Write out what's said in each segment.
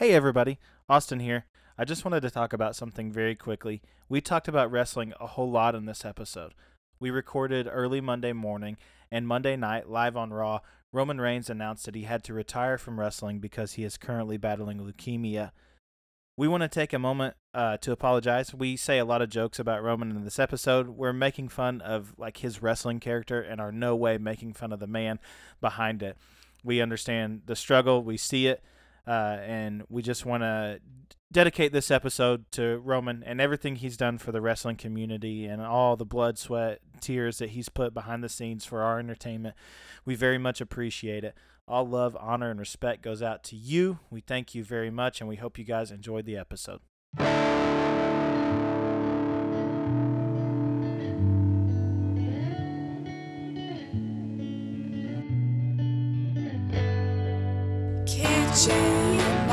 Hey, everybody. Austin here. I just wanted to talk about something very quickly. We talked about wrestling a whole lot in this episode. We recorded early Monday morning, and Monday night, live on Raw, Roman Reigns announced that he had to retire from wrestling because he is currently battling leukemia. We want to take a moment uh, to apologize. We say a lot of jokes about Roman in this episode. We're making fun of like his wrestling character and are no way making fun of the man behind it. We understand the struggle. We see it. Uh, and we just want to dedicate this episode to Roman and everything he's done for the wrestling community and all the blood, sweat, tears that he's put behind the scenes for our entertainment. We very much appreciate it. All love, honor, and respect goes out to you. We thank you very much, and we hope you guys enjoyed the episode.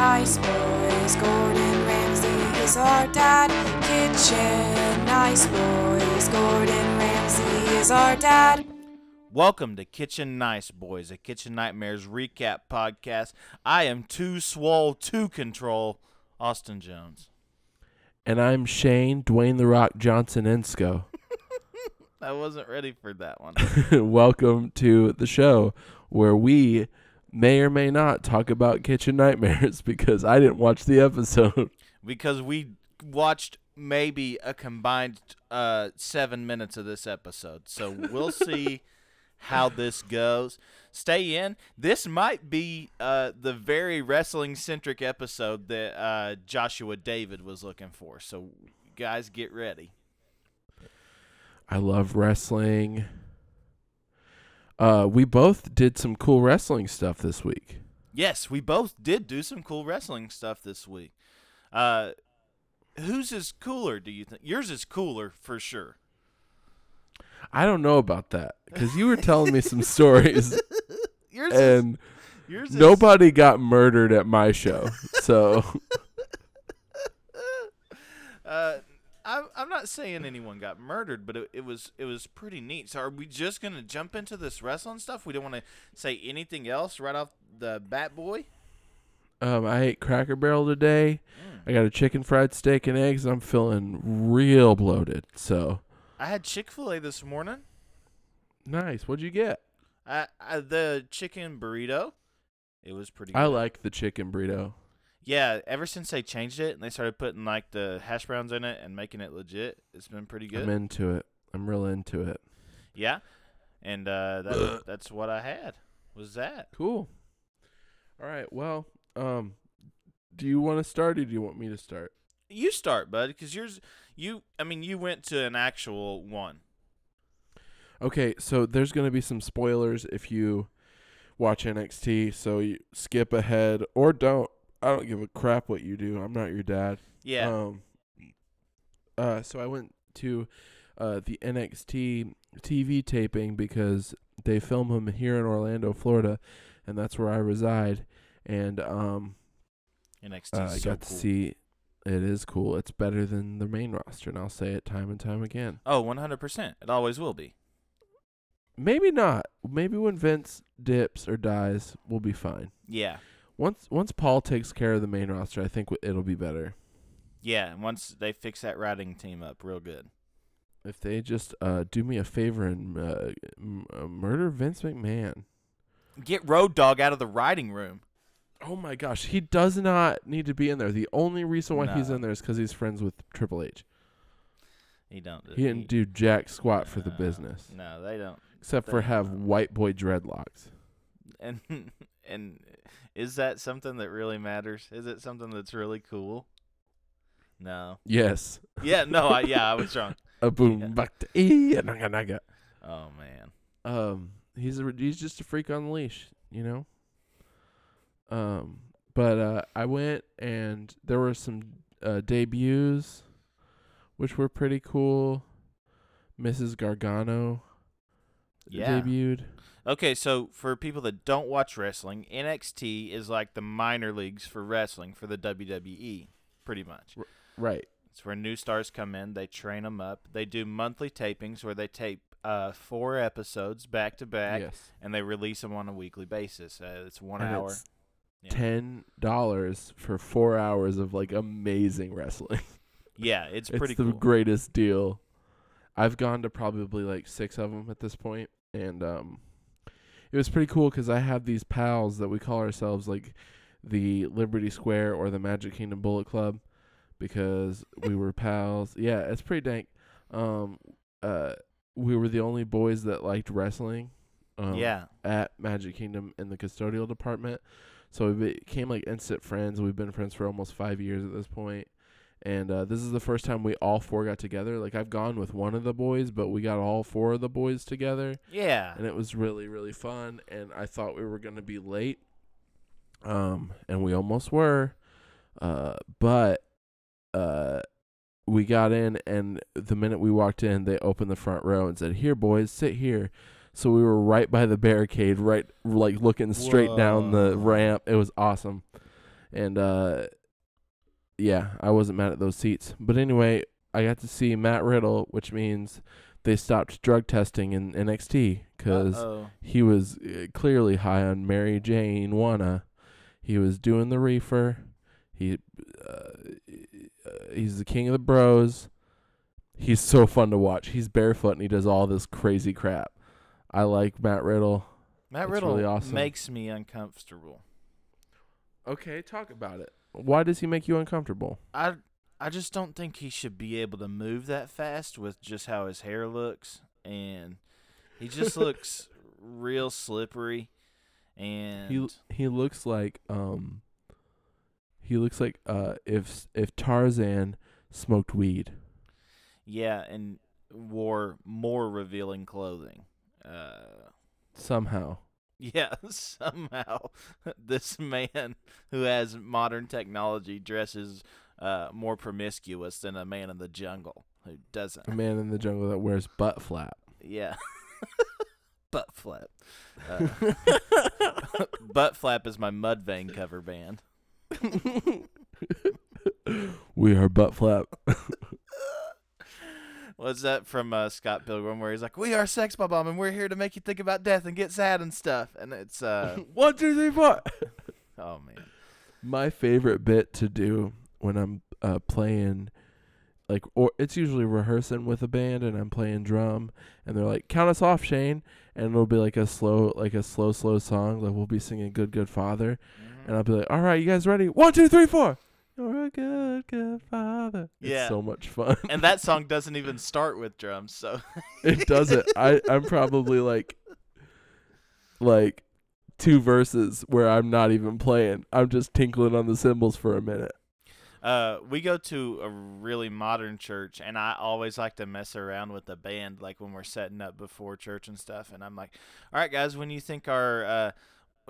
Nice Boys, Gordon Ramsay is our dad. Kitchen Nice Boys, Gordon Ramsay is our dad. Welcome to Kitchen Nice Boys, a Kitchen Nightmares recap podcast. I am too swole to control Austin Jones. And I'm Shane Dwayne the Rock Johnson Ensko. I wasn't ready for that one. Welcome to the show where we may or may not talk about kitchen nightmares because I didn't watch the episode. because we watched maybe a combined uh, seven minutes of this episode. So we'll see how this goes. Stay in. This might be uh, the very wrestling centric episode that uh, Joshua David was looking for. So, guys, get ready. I love wrestling. Uh, we both did some cool wrestling stuff this week. Yes, we both did do some cool wrestling stuff this week. Uh, whose is cooler, do you think? Yours is cooler for sure. I don't know about that because you were telling me some stories Yours is, and yours is nobody got murdered at my show. So Uh, not saying anyone got murdered, but it, it was it was pretty neat. So are we just gonna jump into this wrestling stuff? We don't want to say anything else right off the bat, boy. um, I ate Cracker Barrel today. Mm. I got a chicken fried steak and eggs. And I'm feeling real bloated. So I had Chick Fil A this morning. nice. What'd you get? I, I the chicken burrito. It was pretty. good. I like the chicken burrito. Yeah, ever since they changed it and they started putting like the hash browns in it and making it legit, it's been pretty good. I'm into it. I'm real into it. yeah, and uh, that, that's what I had. Was that? Cool. All right. Well, um, do you want to start or do you want me to start? You start, bud, because yours. You, I mean, you went to an actual one. Okay, so there's going to be some spoilers if you watch NXT, so you skip ahead or don't. I don't give a crap what you do. I'm not your dad. Yeah. Um. Uh. So I went to, uh, the NXT TV taping because they film them here in Orlando, Florida, and that's where I reside. And um, NXT. uh, I so got cool. to see. It is cool. It's better than the main roster, and I'll say it time and time again. Oh, 100%. It always will be. Maybe not. Maybe when Vince dips or dies, we'll be fine. Yeah. Once once Paul takes care of the main roster, I think it'll be better. Yeah. and Once they fix that riding team up real good. If they just uh, do me a favor and uh, m- uh, murder Vince McMahon. Get Road Dog out of the riding room. Oh my gosh, he does not need to be in there. The only reason why he's in there is because he's friends with Triple H. He don't. He didn't do jack squat for the business, No, they don't. except for they have don't. white boy dreadlocks. And and is that something that really matters? Is it something that's really cool? No. Yes, Yeah. No. I, yeah. I was wrong. a boom, Yeah. back to e, naga naga. Oh man. um he's a he's just a freak on the leash, you know. Um, but uh, I went and there were some uh, debuts, which were pretty cool. Mrs. Gargano Yeah. debuted. Okay, so for people that don't watch wrestling, NXT is like the minor leagues for wrestling for the WWE, pretty much. Right. It's where new stars come in, they train them up. They do monthly tapings where they tape uh, four episodes back to back, Yes. and they release them on a weekly basis. Uh, it's one And hour. it's- Yeah. ten dollars for four hours of like amazing wrestling. Yeah, it's pretty. it's pretty the greatest deal. I've gone to probably like six of them at this point, and um, it was pretty cool because I have these pals that we call ourselves like the Liberty Square or the Magic Kingdom Bullet Club because we were pals. Yeah, it's pretty dank. Um, uh, we were the only boys that liked wrestling. Um, yeah. at Magic Kingdom in the custodial department. So we became like instant friends. We've been friends for almost five years at this point. And uh, this is the first time we all four got together. Like I've gone with one of the boys, but we got all four of the boys together, Yeah. and it was really really fun. And I thought we were gonna be late, um, and we almost were, uh, but uh, we got in, and the minute we walked in, they opened the front row and said, "Here, boys, sit here." So we were right by the barricade, right like looking straight down the ramp. It was awesome. And uh yeah, I wasn't mad at those seats. But anyway, I got to see Matt Riddle, which means they stopped drug testing in NXT cuz he was uh, clearly high on Mary Jane wanna. He was doing the reefer. He uh, uh, he's the king of the bros. He's so fun to watch. He's barefoot and he does all this crazy crap. I like Matt Riddle. Matt It's Riddle really awesome. makes me uncomfortable. Okay, talk about it. Why does he make you uncomfortable? I I just don't think he should be able to move that fast with just how his hair looks and he just looks real slippery and He he looks like um he looks like uh if if Tarzan smoked weed. yeah and wore more revealing clothing. Uh Somehow. yeah, somehow this man who has modern technology dresses uh, more promiscuous than a man in the jungle who doesn't. A man in the jungle that wears butt flap. Yeah. Butt flap. Uh, Butt flap is my Mudvayne cover band. we are butt flap. What's that from uh, Scott Pilgrim where he's like, "We are Sex Bob-Omb and we're here to make you think about death and get sad and stuff." And it's uh, One, two, three, four. oh man, My favorite bit to do when I'm uh, playing, like, or it's usually rehearsing with a band and I'm playing drum, and they're like, "Count us off, Shane," and it'll be like a slow, like a slow, slow song. Like we'll be singing "Good, Good Father," and I'll be like, "All right, you guys ready? One, two, three, four. You're a good, good father." Yeah. It's so much fun. and that song doesn't even start with drums, so it doesn't. I I'm probably like, like, two verses where I'm not even playing. I'm just tinkling on the cymbals for a minute. Uh, we go to a really modern church, and I always like to mess around with the band, like when we're setting up before church and stuff. And I'm like, "All right, guys, when you think our, uh,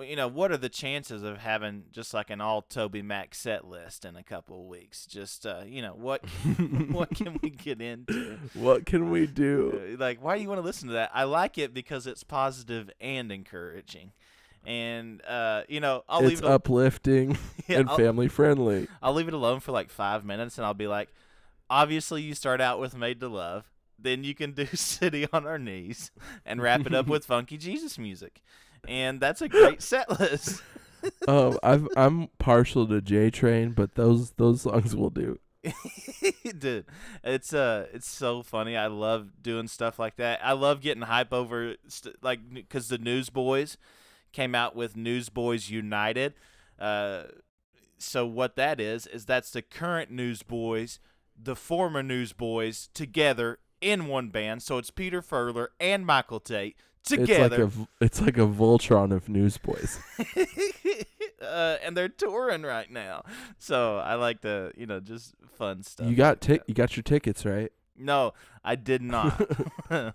you know, what are the chances of having just like an all Toby Mac set list in a couple of weeks? Just, uh, you know, what what can we get into? What can we do? Uh, Like, why do you want to listen to that? I like it because it's positive and encouraging." And uh, you know, I'll it's leave it. al- uplifting yeah, and I'll- family friendly. I'll leave it alone for like five minutes and I'll be like, obviously, you start out with Made to Love. Then you can do City on Our Knees and wrap it up with funky Jesus music. And that's a great set list. um, I've I'm partial to J Train, but those those songs will do. Dude, it's uh, it's so funny. I love doing stuff like that. I love getting hype over st- like because the Newsboys came out with Newsboys United. Uh, so what that is is that's the current Newsboys, the former Newsboys together in one band. So it's Peter Furler and Michael Tait It's like a, it's like a Voltron of Newsboys. uh, and they're touring right now. So I like to you know just fun stuff. you got like you got your tickets right. No, I did not. um,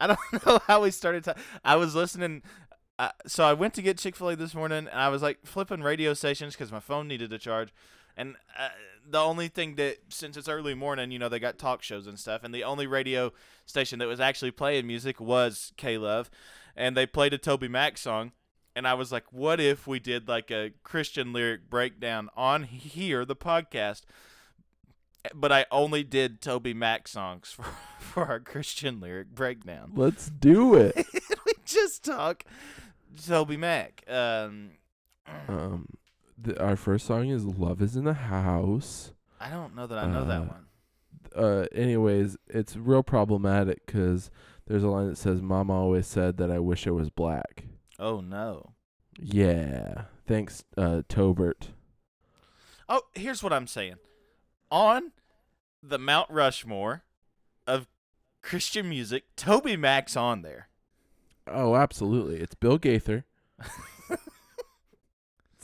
I don't know how we started. ta- I was listening. Uh, so I went to get Chick Fil A this morning, and I was like flipping radio stations because my phone needed to charge. And uh, the only thing that, since it's early morning, you know, they got talk shows and stuff, and the only radio station that was actually playing music was K Love, and they played a Toby Mac song. And I was like, what if we did like a Christian lyric breakdown on here, the podcast? but I only did Toby Mac songs for, for our Christian lyric breakdown. Let's do it. we just talk Toby Mac. Um, Um, the, our first song is "Love Is in the House." I don't know that I know that Uh, one. Uh, anyways, it's real problematic because there's a line that says, "Mom always said that I wish I was black." Oh no. Yeah, thanks, uh, Tobert. Oh, here's what I'm saying. On the Mount Rushmore of Christian music, Toby Mac's on there. Oh, absolutely. It's Bill Gaither.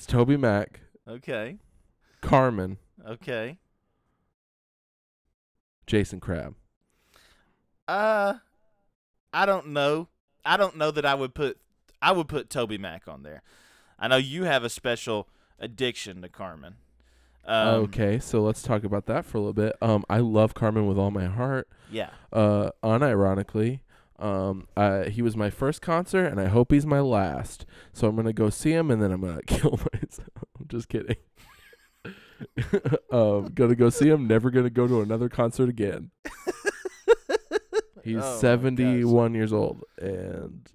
it's Toby Mac, Okay. Carmen, Okay. Jason Crabb. Uh I don't know. I don't know that I would put I would put Toby Mac on there. I know you have a special addiction to Carmen. Um, okay, so let's talk about that for a little bit. Um, I love Carmen with all my heart. Yeah. Uh, unironically, um, uh, he was my first concert, and I hope he's my last. So I'm gonna go see him, and then I'm gonna kill myself. I'm just kidding. um, gonna go see him. Never gonna go to another concert again. He's Oh, 71 years old, and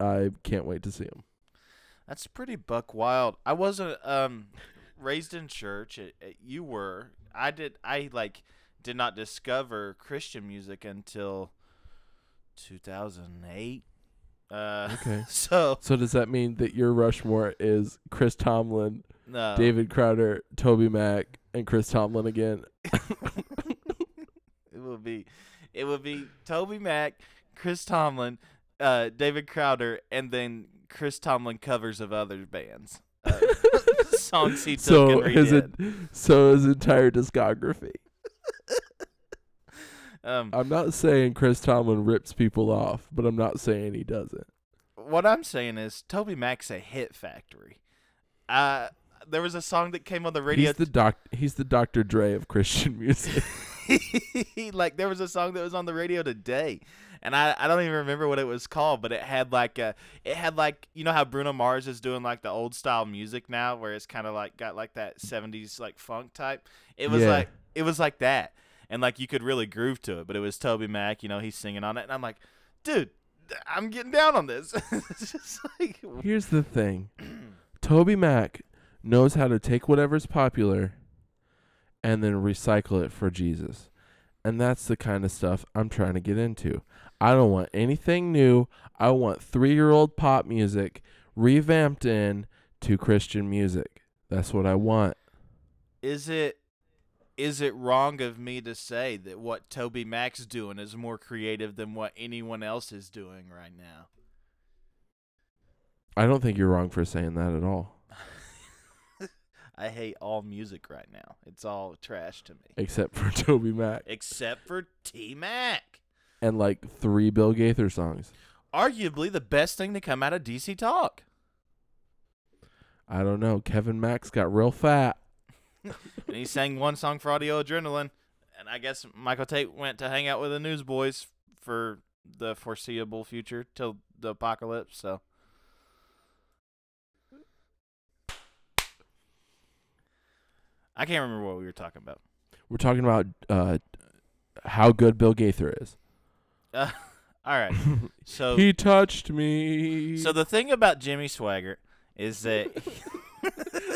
I can't wait to see him. That's pretty buck wild. I wasn't um raised in church. It, it- you were. I did. I like did not discover Christian music until 2008. Uh, Okay. so So does that mean that your Rushmore is Chris Tomlin, no. David Crowder, Toby Mac, and Chris Tomlin again? it will be, it will be Toby Mac, Chris Tomlin, uh, David Crowder, and then Chris Tomlin covers of other bands. Uh, songs he took so and his redid. en- so his entire discography. Um, I'm not saying Chris Tomlin rips people off, but I'm not saying he doesn't. what I'm saying is Toby Mac's a hit factory. Uh, there was a song that came on the radio. He's the doc. He's the Dr. Dre of Christian music. like there was a song that was on the radio today, and I, I don't even remember what it was called, but it had like a it had like you know how Bruno Mars is doing like the old style music now, where it's kind of like got like that '70s like funk type. It was Yeah. like it was like that, and like you could really groove to it. But it was Toby Mac, you know, he's singing on it, and I'm like, dude, I'm getting down on this. like Here's the thing. Toby Mac knows how to take whatever's popular and then recycle it for Jesus. And that's the kind of stuff I'm trying to get into. I don't want anything new. I want 3-year-old pop music revamped in to Christian music. That's what I want. is it is it wrong of me to say that what Toby Mac's doing is more creative than what anyone else is doing right now? I don't think you're wrong for saying that at all. I hate all music right now. It's all trash to me. Except for Toby Mac Except for T Mac. and like 3 Bill Gaither songs. Arguably the best thing to come out of DC Talk. I don't know. Kevin Max got real fat. And he sang one song for Audio Adrenaline. And I guess Michael Tait went to hang out with the Newsboys for the foreseeable future till the apocalypse. So I can't remember what we were talking about. We're talking about uh, how good Bill Gaither is. Uh, all right. So he touched me. so the thing about Jimmy Swaggart is that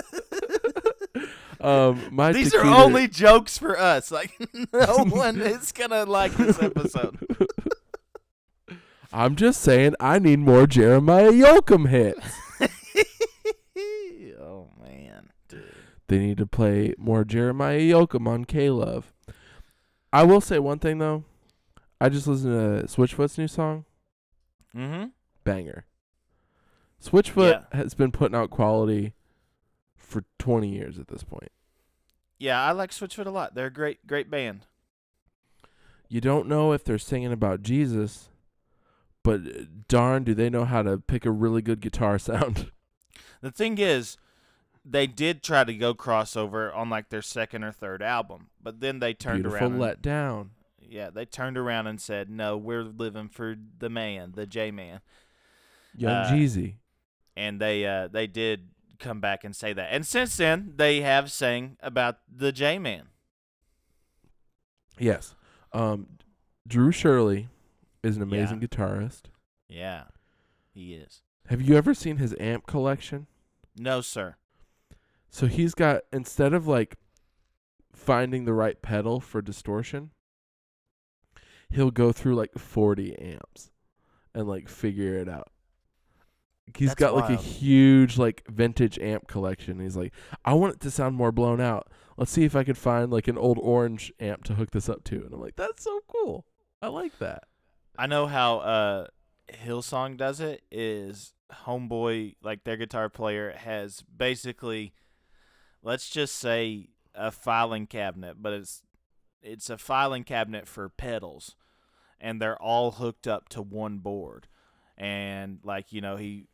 um, my these are only jokes for us. Like no one is gonna like this episode. I'm just saying, I need more Jeremiah Yoakum hits. oh man, dude. They need to play more Jeremiah Yoakum on K Love. I will say one thing though. I just listened to Switchfoot's new song. Mm-hmm. Banger. Switchfoot Yeah. has been putting out quality for 20 years at this point. Yeah, I like Switchfoot a lot. They're a great, great band. You don't know if they're singing about Jesus, but uh, darn, do they know how to pick a really good guitar sound. The thing is, they did try to go crossover on like their second or third album, but then they turned Beautiful around. and- let down. yeah, they turned around and said, "No, we're living for the man, the J man." Young Uh, Jeezy. and they uh they did come back and say that. And since then, they have sang about the J Man. Yes. Um, Drew Shirley is an amazing Yeah. guitarist. Yeah, he is. Have you ever seen his amp collection? No, sir. So he's got instead of like finding the right pedal for distortion, he'll go through like 40 amps and like figure it out. He's That's got like a huge like vintage amp collection. He's like, I want it to sound more blown out. Let's see if I can find like an old orange amp to hook this up to. And I'm like, that's so cool. I like that. I know how uh Hillsong does it is homeboy like their guitar player has basically let's just say a filing cabinet, but it's it's a filing cabinet for pedals and they're all hooked up to one board. And like, you know, he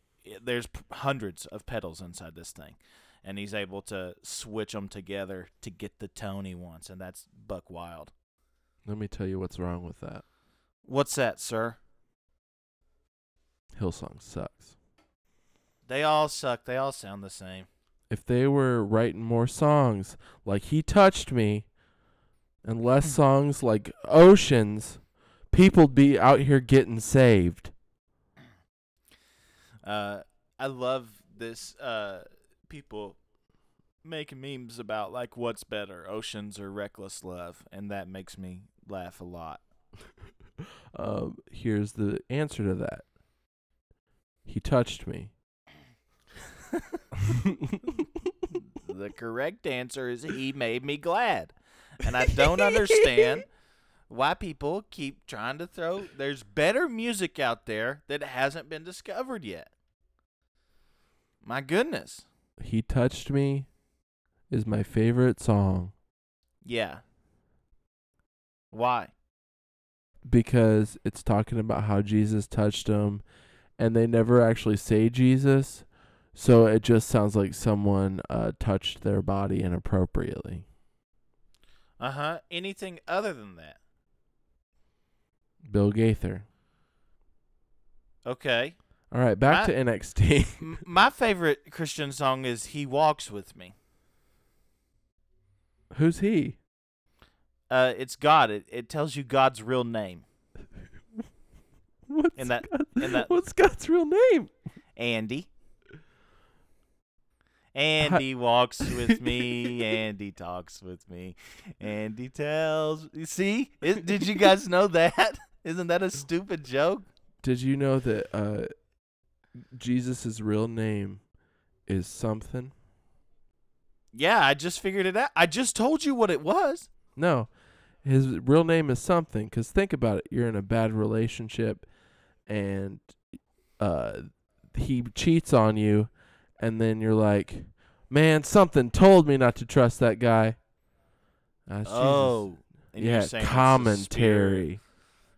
there's hundreds of pedals inside this thing and he's able to switch them together to get the tone he wants and that's buck wild. Let me tell you what's wrong with that. What's that, sir? Hillsong sucks. They all suck. They all sound the same. if they were writing more songs like He Touched Me and less songs like Oceans, people'd be out here getting saved. Uh, I love this. Uh, people make memes about like what's better, oceans or reckless love, and that makes me laugh a lot. Um, here's the answer to that. He touched me. the correct answer is he made me glad, and I don't understand why people keep trying to throw. There's better music out there that hasn't been discovered yet. My goodness. he touched me is my favorite song Yeah. Why? because it's talking about how Jesus touched him and they never actually say Jesus. So it just sounds like someone uh, touched their body inappropriately. Uh huh. Anything other than that? Bill Gaither. Okay. All right, back I- to NXT. M- my favorite Christian song is "He Walks with Me." Who's he? Uh, it's God. It it tells you God's real name, What's In that- God- in that- What's God's real name? Andy. Andy walks with me. Andy talks with me. Andy tells. You see? Is, did you guys know that? Isn't that a stupid joke? Did you know that uh, Jesus' real name is something? Yeah, I just figured it out. I just told you what it was. No, his real name is something. Because think about it. You're in a bad relationship and uh, he cheats on you, and then you're like, man, something told me not to trust that guy. Jesus. Oh, yeah, you're saying spirit- commentary.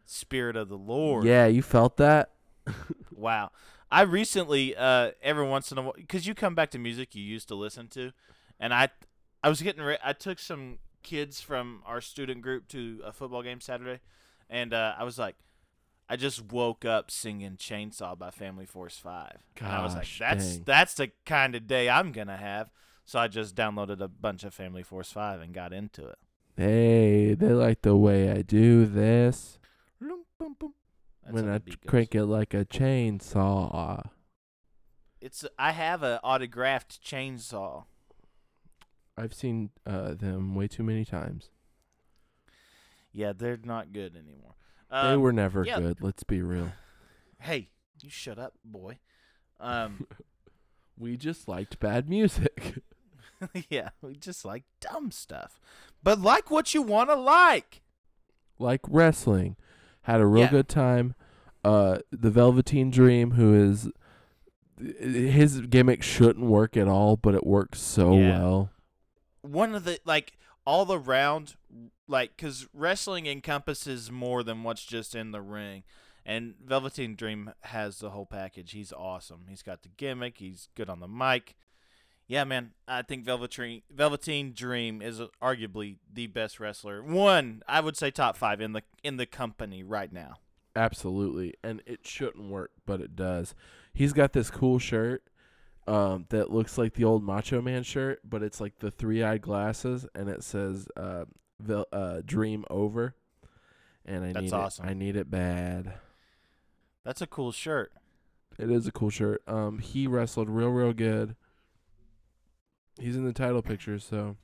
Spirit of the Lord. Yeah, you felt that? Wow. I recently, uh, every once in a while, because you come back to music you used to listen to, and I, I was getting ready. I took some kids from our student group to a football game Saturday, and uh, I was like, I just woke up singing "Chainsaw" by Family Force Five. and I was like, that's dang. that's the kind of day I'm gonna have. So I just downloaded a bunch of Family Force Five and got into it. Hey, they like the way I do this. Loom, boom, boom. That's when I the beat goes. crank it like a chainsaw. It's I have a autographed chainsaw. I've seen uh, them way too many times. Yeah, they're not good anymore. they Um, were never yeah. good. Let's be real. Hey, you shut up, boy. Um, We just liked bad music. yeah, we just like dumb stuff, but like what you want to like. like wrestling. Had a real Yeah. good time. Uh, the Velveteen Dream, who is his gimmick shouldn't work at all, but it works so Yeah. well. One of the like all around, like because wrestling encompasses more than what's just in the ring. And Velveteen Dream has the whole package. He's awesome. He's got the gimmick. He's good on the mic. Yeah, man. I think Velveteen Velveteen Dream is arguably the best wrestler. One, I would say top five in the in the company right now. Absolutely, and it shouldn't work, but it does. He's got this cool shirt um, that looks like the old Macho Man shirt, but it's like the three-eyed glasses, and it says uh, Vel- uh, "Dream Over." And I That's need awesome. it. I need it bad. That's a cool shirt. It is a cool shirt. Um, he wrestled real, real good. He's in the title picture, so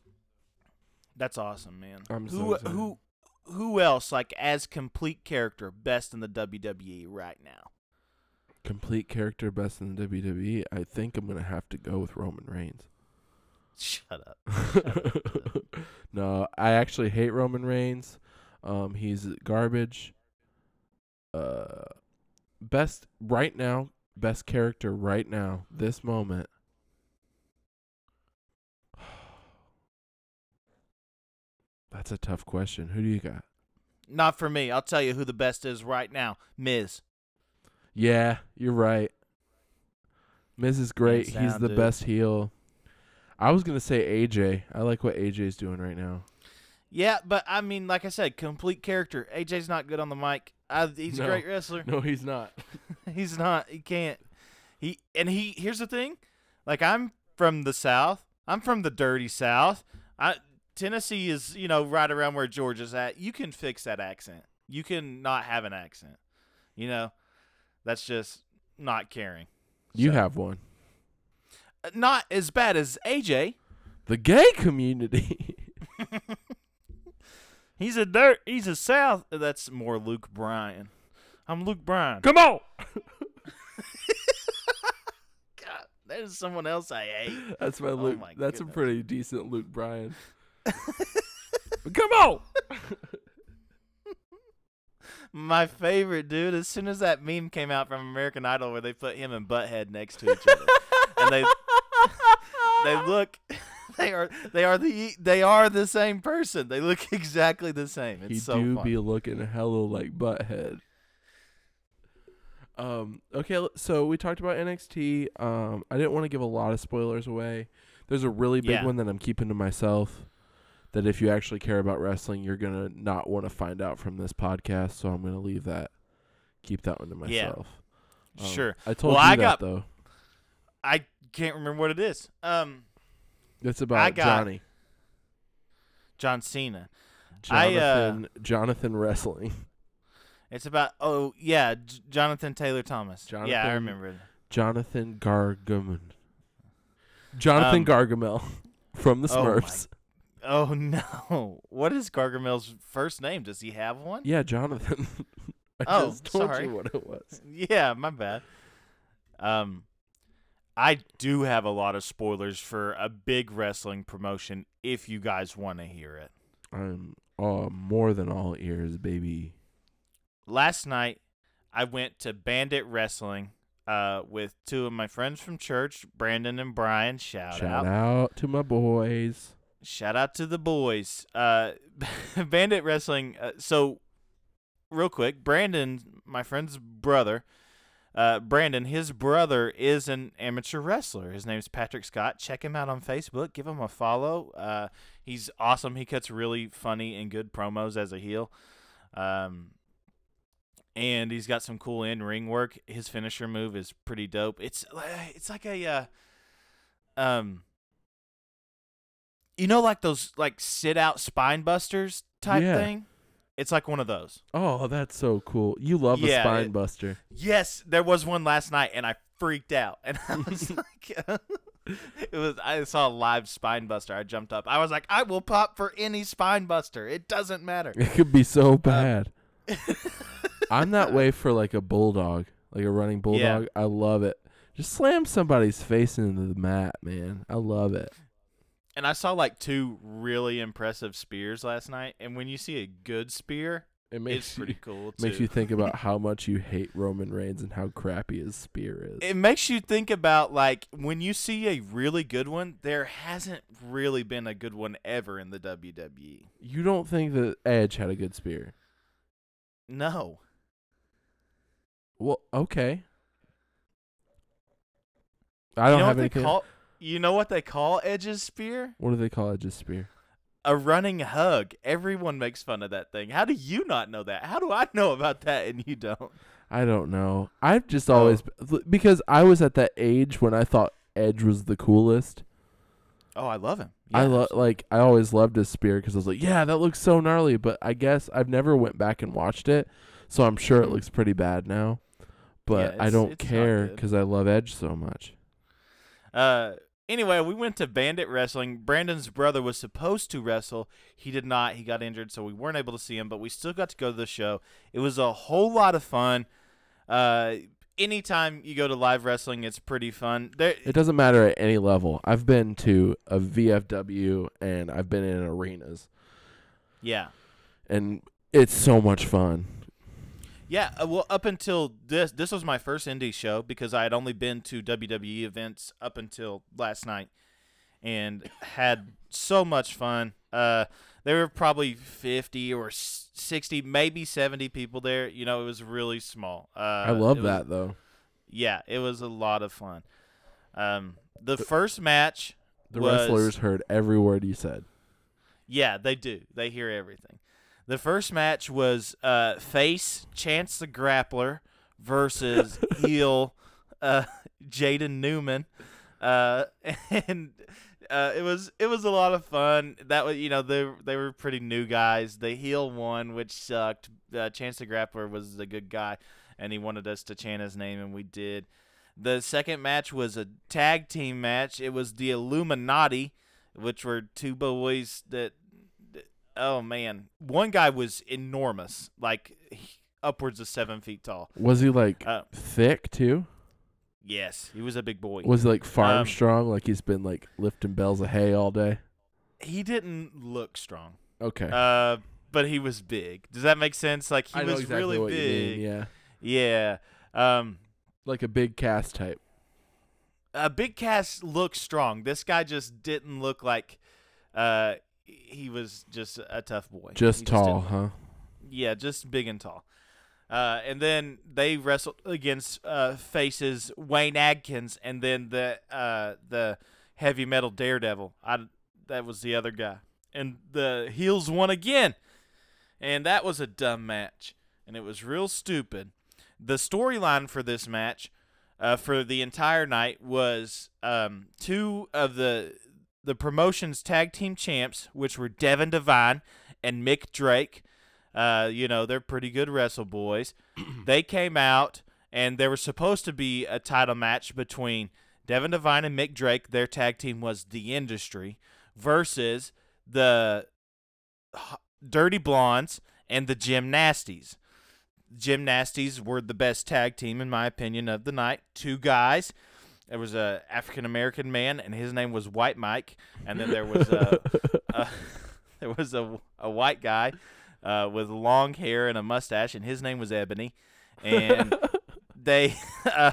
That's awesome, man. I'm so who excited. who who else like as complete character best in the WWE right now? complete character best in the WWE. I think I'm gonna have to go with Roman Reigns. Shut up. no, I actually hate Roman Reigns. Um, he's garbage. Uh, best right now, best character right now, this moment. That's a tough question. Who do you got? Not for me. I'll tell you who the best is right now. Miz. Yeah, you're right. Miz is great. Hands He's the dude. best heel. I was gonna say AJ. I like what AJ's doing right now. Yeah, but I mean, like I said, complete character. AJ's not good on the mic. I, he's No. a great wrestler. No, he's not. he's not. He can't. He and he. Here's the thing. Like I'm from the South. I'm from the dirty South. I Tennessee is you know right around where Georgia's at. You can fix that accent. You can not have an accent. You know, that's just not caring. You So- have one. Uh, Not as bad as AJ. The gay community. He's a dirt. He's a South. That's more Luke Bryan. I'm Luke Bryan. Come on. God, there's someone else I hate. That's my Oh Luke. my that's a pretty decent Luke Bryan. Come on. My favorite dude. As soon as that meme came out from American Idol, where they put him and Butthead next to each other, and they they look, they are they are the they are the same person. They look exactly the same. It's he so do fun. be looking hella like butthead. Um. Okay. So we talked about NXT. Um. I didn't want to give a lot of spoilers away. There's a really big Yeah. one that I'm keeping to myself. That if you actually care about wrestling, you're gonna not want to find out from this podcast. So I'm gonna leave that. Keep that one to Yeah. myself. Um, Sure. I told Well, you I that got- though. I can't remember what it is. Um, It's about got- Johnny. John Cena. I, uh, Jonathan. Jonathan wrestling. It's about oh yeah, J- Jonathan Taylor Thomas. yeah, I remember it. Jonathan Gargamel. Jonathan Um, Gargamel from the oh Smurfs. Oh no! What is Gargamel's first name? Does he have one? Yeah, Jonathan. I Oh, just told sorry. you what it was. Yeah, my bad. Um, I do have a lot of spoilers for a big wrestling promotion. If you guys want to hear it, I'm uh, more than all ears, baby. last night I went to Bandit Wrestling uh with two of my friends from church, Brandon and Brian. Shout, Shout out to my boys. Shout out to the boys. Uh, Bandit Wrestling. Uh, so, real quick, Brandon, my friend's brother, uh, Brandon, his brother is an amateur wrestler. His name's Patrick Scott. Check him out on Facebook. Give him a follow. Uh, he's awesome. He cuts really funny and good promos as a heel. Um, and he's got some cool in ring work. His finisher move is pretty dope. It's it's like a uh, um you know like those like sit out spine busters type Yeah. thing? It's like one of those. Oh, that's so cool. You love Yeah, a spine it- buster. Yes, there was one last night and I freaked out. And I was like it was I saw a live spine buster. I jumped up. I was like, I will pop for any spine buster. It doesn't matter. It could be so um, bad. I'm that way for like a bulldog, like a running bulldog. I love it. Just slam somebody's face into the mat, man. I love it. And I saw like two really impressive spears last night. And when you see a good spear, It it's makes you, pretty cool too. makes you think about how much you hate Roman Reigns and how crappy his spear is. it makes you think about like when you see a really good one, there hasn't really been a good one ever in the WWE. you don't think that Edge had a good spear? No. Well, okay. I don't you know have anything. call You know what they call Edge's spear? what do they call Edge's spear? A running hug. Everyone makes fun of that thing. How do you not know that? How do I know about that and you don't? I don't know. I've just Oh. always because I was at that age when I thought Edge was the coolest. Oh, I love him. I love like I always loved his spear because I was like, yeah, that looks so gnarly. But I guess I've never went back and watched it, so I'm sure it Mhm. looks pretty bad now. But Yeah, I don't care because I love Edge so much. Uh, anyway, we went to Bandit Wrestling. Brandon's brother was supposed to wrestle. He did not. He got injured, so we weren't able to see him, but we still got to go to the show. It was a whole lot of fun. Uh, anytime you go to live wrestling, it's pretty fun. There, It doesn't matter at any level. I've been to a VFW and I've been in arenas, yeah. and it's so much fun. Yeah, uh, well, up until this, this was my first indie show because I had only been to WWE events up until last night, and had so much fun. Uh, there were probably fifty or sixty, maybe seventy people there. You know, it was really small. Uh, I love it was- that though. Yeah, it was a lot of fun. Um, the first match, The was- wrestlers heard every word you said. Yeah, they do. They hear everything. The first match was uh, face Chance the Grappler versus heel uh, Jaden Newman, uh, and uh, it was it was a lot of fun. That was you know they they were pretty new guys. The heel won, which sucked. Uh, Chance the Grappler was a good guy, and he wanted us to chant his name, and we did. The second match was a tag team match. It was the Illuminati, which were two boys that oh man, one guy was enormous, like he- upwards of seven feet tall. Was he like Uh, thick too? yes, he was a big boy. Was he like farm um, strong? Like he's been like lifting bales of hay all day? he didn't look strong, Okay. uh, but he was big. Does that make sense? Like he I was exactly really big. mean. Yeah. Yeah. Um, Like a big cast type. a big cast looks strong. This guy just didn't look like. Uh, he was just a tough boy. Just He tall, didn't- huh? Yeah, just big and tall. Uh, and then they wrestled against uh, faces Wayne Adkins and then the uh, the heavy metal Daredevil. I, that was the other guy. And the heels won again. And that was a dumb match. And it was real stupid. The storyline for this match, uh, for the entire night, was um, two of the the promotion's tag team champs, which were Devin Devine and Mick Drake. Uh, you know, they're pretty good wrestle boys. they came out, and there was supposed to be a title match between Devin Devine and Mick Drake. Their tag team was The Industry versus the Dirty Blondes and the Gymnasties. Gymnasties were the best tag team, in my opinion, of the night. Two guys. There was a African American man, and his name was White Mike. And then there was a, a there was a, a white guy uh, with long hair and a mustache, and his name was Ebony. And they uh,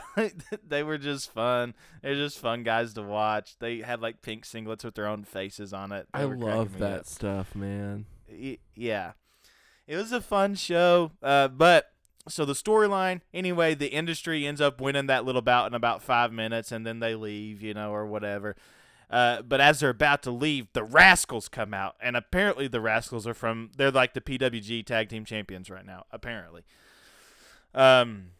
they were just fun. They're just fun guys to watch. They had like pink singlets with their own faces on it. They I love that up. stuff, man. Yeah, it was a fun show. Uh, but so the storyline, anyway, the industry ends up winning that little bout in about five minutes, and then they leave, you know, or whatever. Uh, but as they're about to leave, the Rascalz come out, and apparently the Rascalz are from they're like the PWG Tag Team Champions right now, apparently. Um,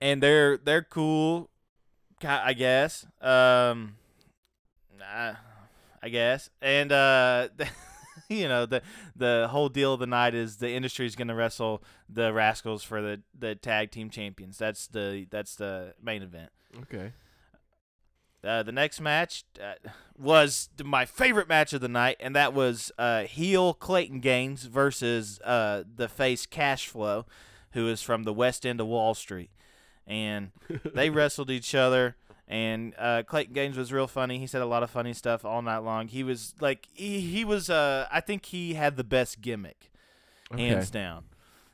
and they're they're cool, I guess. Um, I, I guess, and uh, you know the the whole deal of the night is the industry is going to wrestle the Rascalz for the the tag team champions. That's the that's the main event. Okay. Uh, the next match uh, was my favorite match of the night, and that was uh, heel Clayton Gaines versus uh, the face Cash Flow, who is from the West End of Wall Street. And they wrestled each other, and uh, Clayton Gaines was real funny. He said a lot of funny stuff all night long. He was like, he, he was, uh, I think he had the best gimmick Okay. hands down.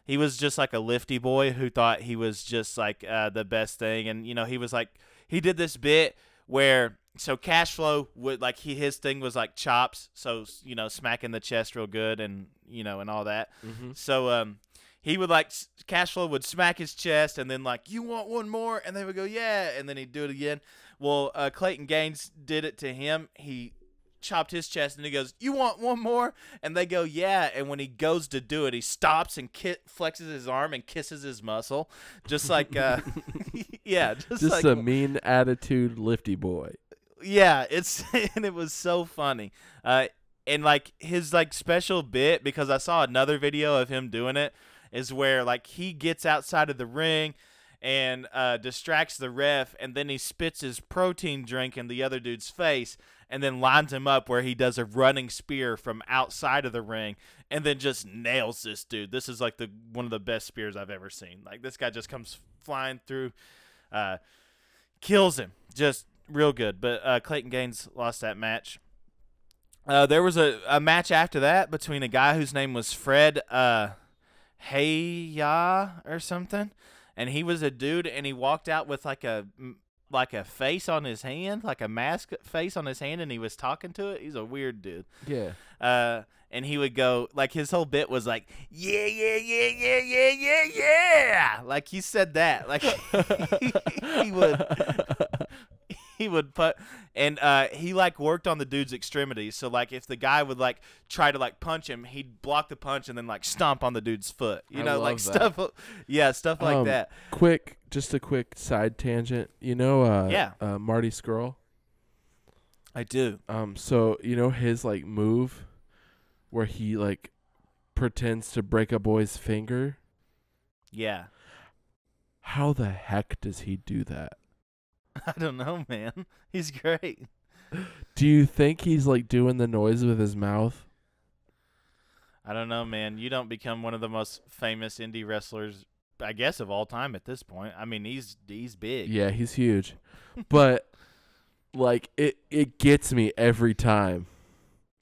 He was just like a lifty boy who thought he was just like uh, the best thing, and you know he was like he did this bit where so cash flow would like he his thing was like chops, so you know smacking the chest real good and you know and all that. Mhm. So um he would like s- cash flow would smack his chest and then like you want one more and they would go yeah and then he'd do it again. Well, uh, Clayton Gaines did it to him. He chopped his chest and he goes, "You want one more?" And they go, "Yeah." And when he goes to do it, he stops and ki- flexes his arm and kisses his muscle, just like, uh, yeah, just, Just like, a mean attitude lifty boy. yeah. It's and it was so funny. Uh, and like his like special bit because I saw another video of him doing it is where like he gets outside of the ring and uh, distracts the ref, and then he spits his protein drink in the other dude's face, and then lines him up where he does a running spear from outside of the ring, and then just nails this dude. This is like the one of the best spears I've ever seen. Like this guy just comes flying through, uh, kills him, just real good. But uh, Clayton Gaines lost that match. Uh, there was a, a match after that between a guy whose name was Fred uh, Heya or something, and he was a dude, and he walked out with like a like a face on his hand, like a mask face on his hand, and he was talking to it. He's a weird dude. Yeah. Uh, and he would go like his whole bit was like, yeah, yeah, yeah, yeah, yeah, yeah, yeah. Like he said that. Like he would he would put and uh he like worked on the dude's extremities so like if the guy would like try to like punch him he'd block the punch and then like stomp on the dude's foot you I know like that. stuff yeah stuff like Um, that quick, just a quick side tangent. You know, uh, Yeah. uh, Marty Scurll. i do Um, so you know his like move, where he like pretends to break a boy's finger. yeah How the heck does he do that? i don't know man he's great Do you think he's like doing the noise with his mouth? i don't know man you don't become one of the most famous indie wrestlers i guess of all time at this point i mean he's he's big Yeah, he's huge, but like it it gets me every time.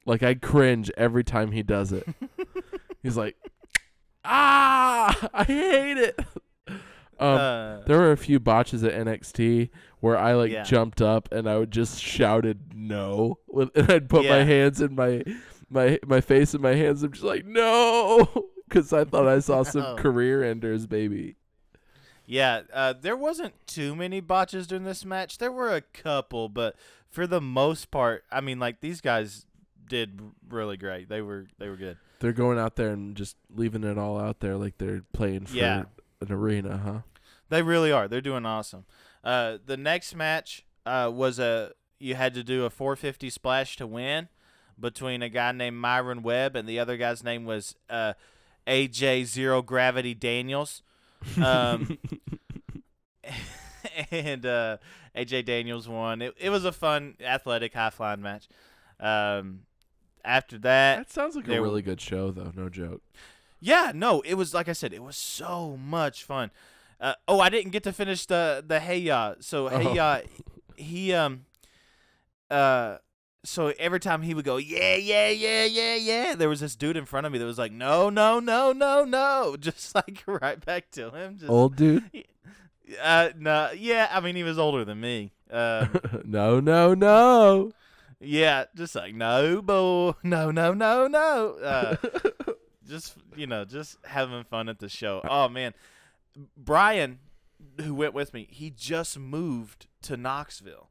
Like I cringe every time he does it. he's like, ah, I hate it. Um, uh, There were a few botches at NXT where I like Yeah. jumped up and I would just shouted no, with, and I'd put my hands in my my my face in my hands. I'm just like no, because I thought I saw some career enders, baby. Yeah, uh, there wasn't too many botches during this match. There were a couple, but for the most part, I mean, like these guys did really great. They were they were good. They're going out there and just leaving it all out there like they're playing for Yeah. an arena, huh? They really are. They're doing awesome. Uh, the next match uh, was a you had to do a 450 splash to win between a guy named Myron Webb and the other guy's name was uh, AJ Zero Gravity Daniels. Um, and uh, AJ Daniels won. It, it was a fun, athletic, high flying match. Um, after that, That sounds like a were- really good show, though. No joke. yeah, no, it was like I said, it was so much fun. Uh, oh, I didn't get to finish the the hey ya. So hey Oh. ya, he um, uh, so every time he would go yeah yeah yeah yeah yeah, there was this dude in front of me that was like no no no no no, just like right back to him. Just, Old dude? Uh, no, yeah, I mean he was older than me. Uh, no, no, no. yeah, just like no boy, no no no no. Uh, just you know, just having fun at the show. Oh man, Brian, who went with me, he just moved to Knoxville.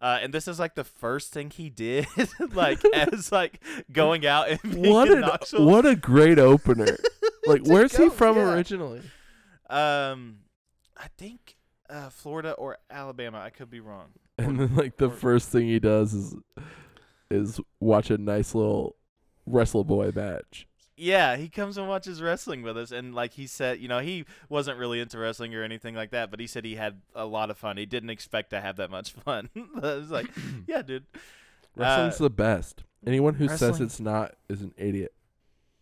Uh, and this is like the first thing he did, like as like going out and being what in an Knoxville. what a great opener. like, where's he from yeah. originally? Um, I think uh, Florida or Alabama. I could be wrong. And then like the or- first thing he does is is watch a nice little wrestle boy match. Yeah, he comes and watches wrestling with us, and like he said, you know, he wasn't really into wrestling or anything like that, but he said he had a lot of fun. He didn't expect to have that much fun. I was like, yeah, dude. Wrestling's the best. Anyone who says it's not is an idiot.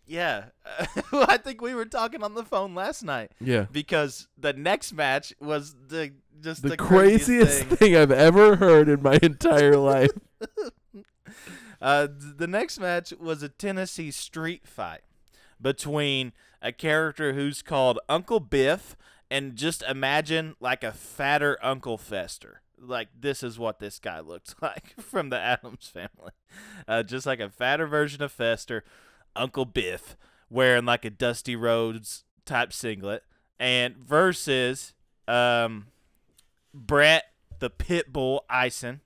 Yeah, I think we were talking on the phone last night Yeah. because the next match was the just The, the, craziest thing. thing I've ever heard in my entire life. Uh, th- the next match was a Tennessee street fight between a character who's called Uncle Biff and just imagine like a fatter Uncle Fester. Like this is what this guy looked like from the Addams family. Uh, just like a fatter version of Fester, Uncle Biff wearing like a Dusty Rhodes type singlet and versus um Brett the Pitbull Ison.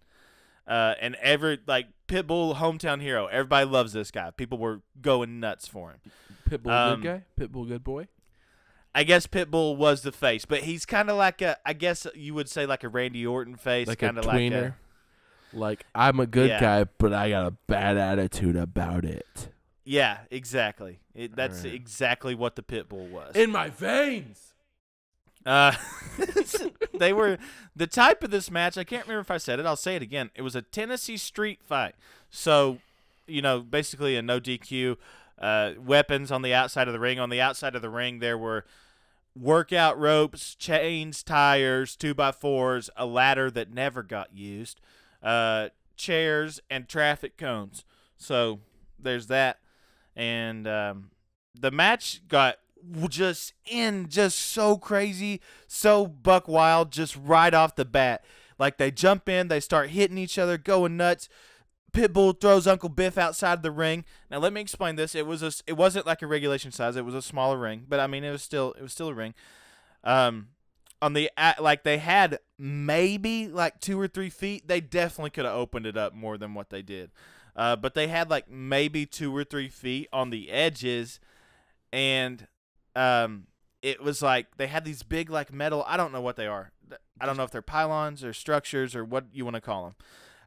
Uh, and every like Pitbull hometown hero, everybody loves this guy. People were going nuts for him. Pitbull Um, good guy? Pitbull good boy? I guess Pitbull was the face, but he's kind of like a, I guess you would say like a Randy Orton face, Like kind of like a, Like I'm a good Yeah. guy, but I got a bad attitude about it. yeah, exactly. It, that's Alright. exactly what the Pitbull was. In my veins. Uh, they were the type of this match. I can't remember if I said it. I'll say it again. It was a Tennessee street fight. So, you know, basically a no DQ. Uh, weapons on the outside of the ring. On the outside of the ring, there were workout ropes, chains, tires, two by fours, a ladder that never got used, uh, chairs, and traffic cones. So there's that. And um, the match got just in just so crazy, so buck wild, just right off the bat. Like they jump in, they start hitting each other, going nuts. Pitbull throws Uncle Biff outside the ring. Now let me explain this. It was a, it wasn't like a regulation size. It was a smaller ring, but I mean it was still it was still a ring. Um, on the like they had maybe like two or three feet. They definitely could have opened it up more than what they did. Uh, but they had like maybe two or three feet on the edges, and um, it was like they had these big like metal. I don't know what they are. I don't know if they're pylons or structures or what you want to call them.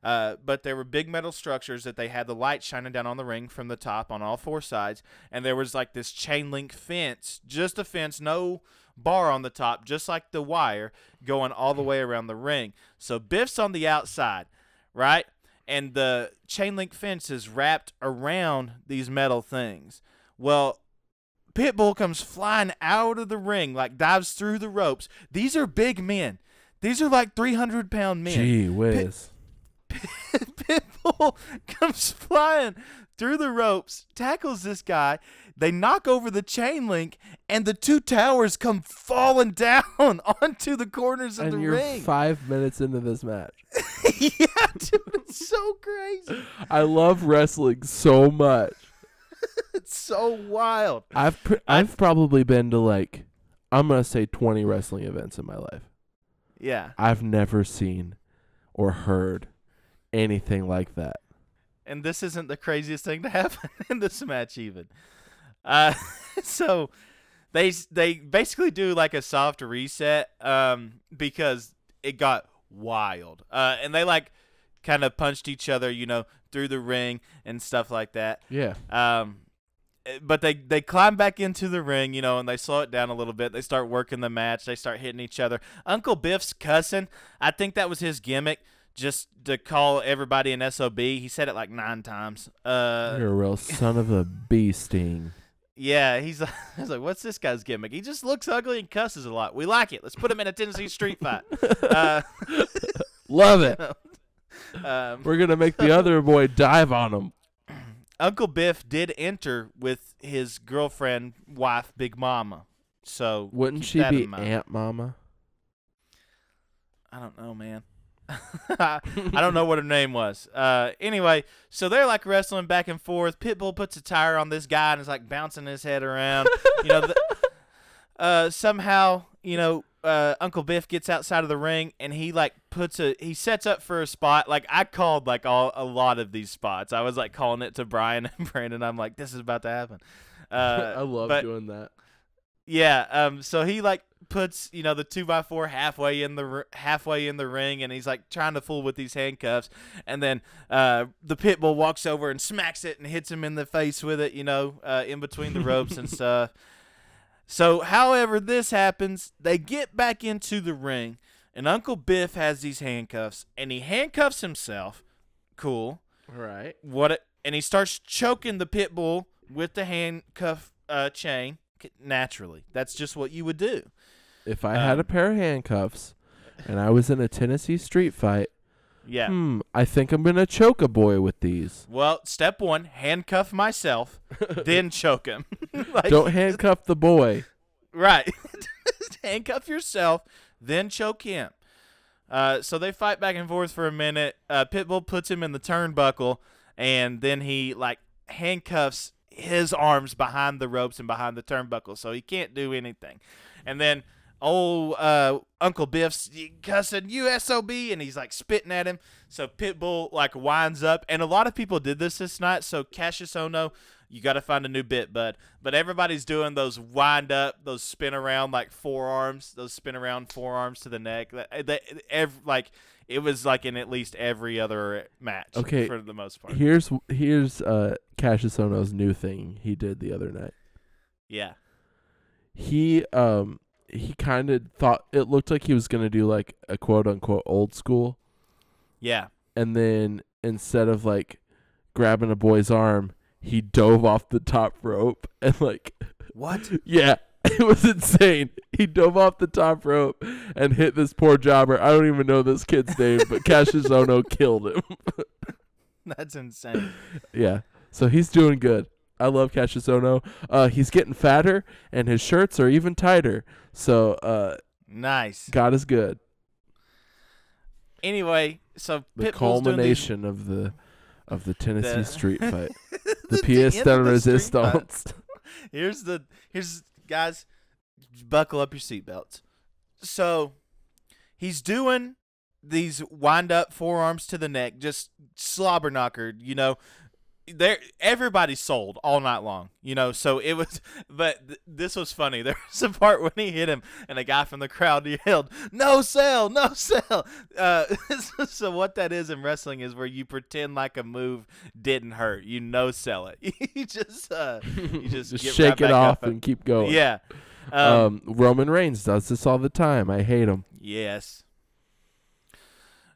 Uh, but there were big metal structures that they had the light shining down on the ring from the top on all four sides, and there was like this chain link fence, just a fence, no bar on the top, just like the wire going all the way around the ring. So Biff's on the outside, right? And the chain link fence is wrapped around these metal things. Well, Pitbull comes flying out of the ring, like dives through the ropes. These are big men. These are like 300 pound men. Gee whiz. Pitbull comes flying through the ropes, tackles this guy. They knock over the chain link, and the two towers come falling down onto the corners of and the you're ring. five minutes into this match. yeah, dude, it's so crazy. I love wrestling so much. It's so wild. I've pr- I've probably been to like I'm gonna say 20 wrestling events in my life. Yeah, I've never seen or heard anything like that. and this isn't the craziest thing to happen in this match, even. Uh, so they they basically do like a soft reset, um, because it got wild. Uh, and they like kind of punched each other, you know, through the ring and stuff like that. Yeah. Um, eh, but they they climb back into the ring, you know, and they slow it down a little bit. They start working the match. They start hitting each other. Uncle Biff's cussing. I think that was his gimmick, just to call everybody an sob. He said it like nine times. Uh, You're a real son of a bee sting. yeah, he's like, like, what's this guy's gimmick? He just looks ugly and cusses a lot. We like it. Let's put him in a Tennessee street fight. Uh, Love it. um, We're gonna make the other boy dive on him. Uncle Biff did enter with his girlfriend, wife, Big Mama. So Wouldn't she be. Aunt Mama? I don't know, man. I don't know what her name was. Uh, anyway, so they're like wrestling back and forth. Pitbull puts a tire on this guy and is like bouncing his head around. you know, the, uh, somehow, you know, uh, Uncle Biff gets outside of the ring and he like puts a he sets up for a spot. Like I called like all a lot of these spots. I was like calling it to Brian and Brandon. I'm like, this is about to happen. Uh, I love but- doing that. Yeah. Um. So he like puts you know the two by four halfway in the r- halfway in the ring, and he's like trying to fool with these handcuffs, and then uh the pit bull walks over and smacks it and hits him in the face with it. You know, uh, in between the ropes and stuff. So, however this happens, they get back into the ring, and Uncle Biff has these handcuffs, and he handcuffs himself. Cool Right. what it, and he starts choking the pit bull with the handcuff uh, chain naturally. That's just what you would do. If I had a Um, pair of handcuffs and I was in a Tennessee street fight, yeah. hmm, I think I'm gonna choke a boy with these. well step one handcuff myself then choke him. Like, Don't handcuff the boy. right. Handcuff yourself then choke him. Uh, so they fight back and forth for a minute. Uh, pitbull puts him in the turnbuckle and then he like handcuffs his arms behind the ropes and behind the turnbuckle so he can't do anything. And then old uh, uncle biff's cussing usob and he's like spitting at him. So pitbull like winds up and a lot of people did this this night so cassius Ohno you got to find a new bit bud. But everybody's doing those wind up those spin around like forearms those spin around forearms to the neck that, that ev- like it was like in at least every other match Okay, for the most part Here's here's uh Cassius Ohno's new thing he did the other night. yeah He um he kind of thought it looked like he was gonna do like a quote unquote old school, Yeah. and then instead of like grabbing a boy's arm, he dove off the top rope and like What? yeah, it was insane. He dove off the top rope and hit this poor jobber. I don't even know this kid's name, but Cassius Ohno killed him. That's insane. yeah, so he's doing good. I love Cassius Ohno. Uh, he's getting fatter, and his shirts are even tighter. So uh, Nice. God is good. Anyway, so The Pitbull's culmination of the of the Tennessee The- street fight. the The pièce de of the street fight. resistance. Here's the here's guys, buckle up your seatbelts. So he's doing these wind up forearms to the neck, just slobber knocker, you know. There everybody sold all night long, you know. So it was but th- this was funny. There was a part when he hit him and a guy from the crowd yelled, "No sell, no sell." Uh, so what that is in wrestling is where you pretend like a move didn't hurt. You no sell it. you just uh you just, get shake right it off up and keep going. yeah. Um, Um, Roman Reigns does this all the time. I hate him. yes.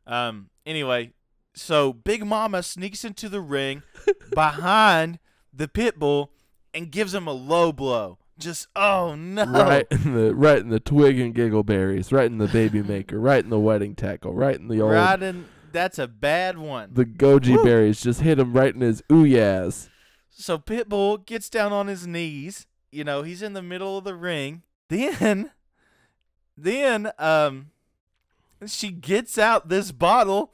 Um. Anyway, so Big Mama sneaks into the ring behind the pit bull and gives him a low blow. Just oh no! Right in the right in the twig and giggle berries, right in the baby maker, right in the wedding tackle, right in the old Right in. That's a bad one. the goji Woo. berries. Just hit him right in his ooyahs. So Pitbull gets down on his knees. You know, he's in the middle of the ring. Then, then, um, she gets out this bottle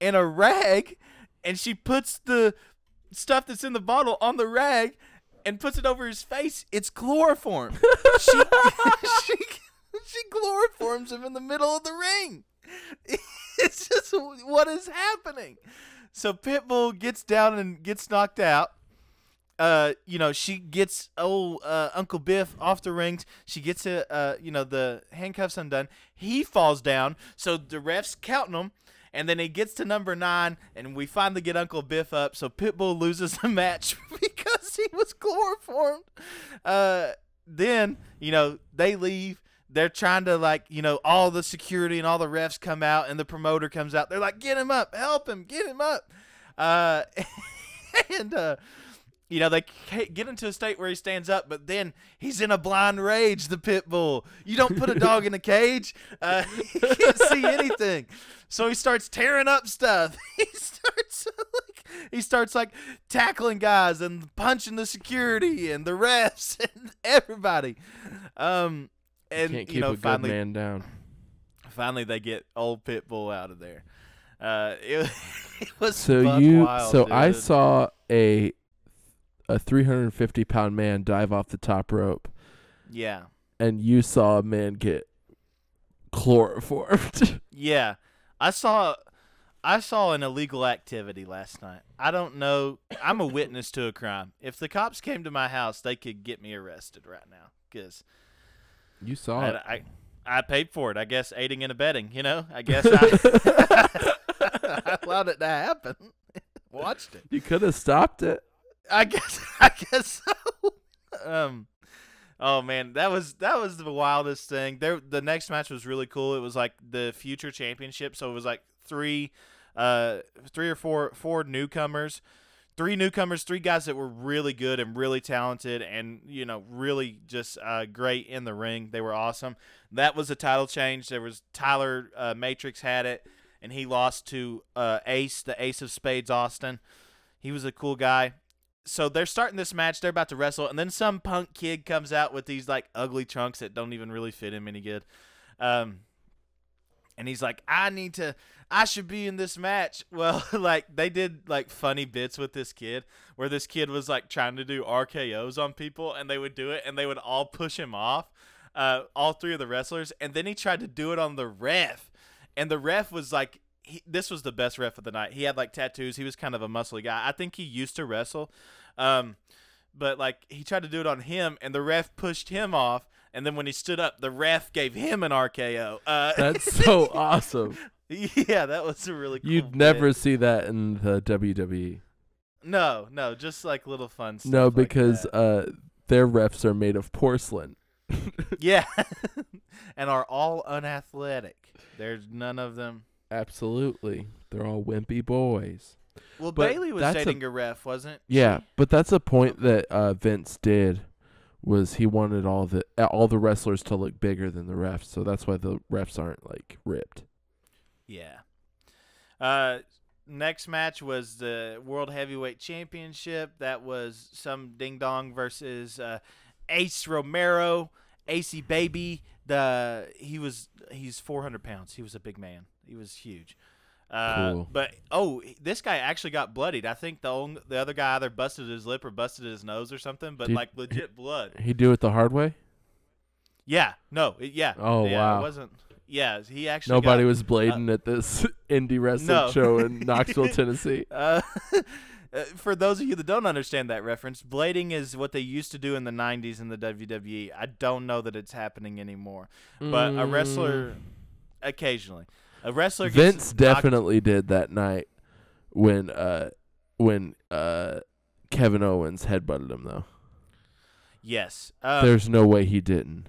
and a rag, and she puts the stuff that's in the bottle on the rag and puts it over his face. It's chloroform. she, she, she chloroforms him in the middle of the ring. It's just what is happening. So Pitbull gets down and gets knocked out uh, you know, she gets old uh, Uncle Biff off the rings. She gets uh, uh, you know, the handcuffs undone. He falls down, so the refs counting him, and then he gets to number nine, and we finally get Uncle Biff up. So Pitbull loses the match because he was chloroformed. Uh, then you know they leave. They're trying to like you know all the security and all the refs come out, and the promoter comes out. They're like, "Get him up, help him, get him up." Uh, and uh you know, they get into a state where he stands up, but then he's in a blind rage, the pit bull. You don't put a dog in a cage, uh, he can't see anything. So he starts tearing up stuff. He starts like he starts like tackling guys and punching the security and the refs and everybody. Um and keep you know, finally man down. finally they get old pit bull out of there. Uh it, it was So you, wild, so I saw a a 350 pound man dive off the top rope, Yeah. and you saw a man get chloroformed. Yeah, I saw, I saw an illegal activity last night. I don't know. I'm a witness to a crime. If the cops came to my house, they could get me arrested right now because you saw I, it. I, I paid for it. I guess aiding and abetting. You know, I guess I, I allowed it to happen. Watched it. You could have stopped it. I guess. I guess so. um. Oh man, that was that was the wildest thing. There, the next match was really cool. It was like the future championship, so it was like three, uh, three or four four newcomers, three newcomers, three guys that were really good and really talented, and you know really just uh, great in the ring. They were awesome. That was a title change. There was Tyler uh, Matrix had it, and he lost to uh, Ace, the Ace of Spades, Austin. He was a cool guy so they're starting this match. They're about to wrestle, and then some punk kid comes out with these like ugly trunks that don't even really fit him any good. Um, and he's like, "I need to. I should be in this match." Well, like they did like funny bits with this kid, where this kid was like trying to do RKO's on people, and they would do it, and they would all push him off. Uh, all three of the wrestlers, and then he tried to do it on the ref, and the ref was like, he, this was the best ref of the night. He had like tattoos. He was kind of a muscly guy. I think he used to wrestle. Um, but like he tried to do it on him, and the ref pushed him off. And then when he stood up, the ref gave him an RKO. Uh, That's so awesome. yeah, that was a really cool. You'd bit. never see that in the WWE. No, no, just like little fun stuff. No, like because that. uh, their refs are made of porcelain. yeah, and are all unathletic. There's none of them. Absolutely. They're all wimpy boys. Well, But Bayley was that's a- dating a, ref, wasn't? Yeah, she? but that's a point that uh, Vince did was he wanted all the all the wrestlers to look bigger than the refs, so that's why the refs aren't like ripped. Yeah. Uh, next match was the World Heavyweight Championship. That was some ding dong versus uh, Ace Romero, AC Baby. The he was he's 400 pounds. He was a big man. He was huge. Uh, Cool. But oh, this guy actually got bloodied. I think the only, the other guy either busted his lip or busted his nose or something. But Did- like legit blood. He do it the hard way. Yeah. No. It, yeah. Oh, yeah, wow. It wasn't. Yeah. He actually. Nobody got, was blading at this indie wrestling No. show in Knoxville, Tennessee. Uh, uh, for those of you that don't understand that reference, blading is what they used to do in the 90s in the WWE. I don't know that it's happening anymore. But a wrestler, occasionally. A wrestler gets Mm. Vince knocked- definitely did that night when uh when uh Kevin Owens headbutted him though. Yes. Um, There's no way he didn't.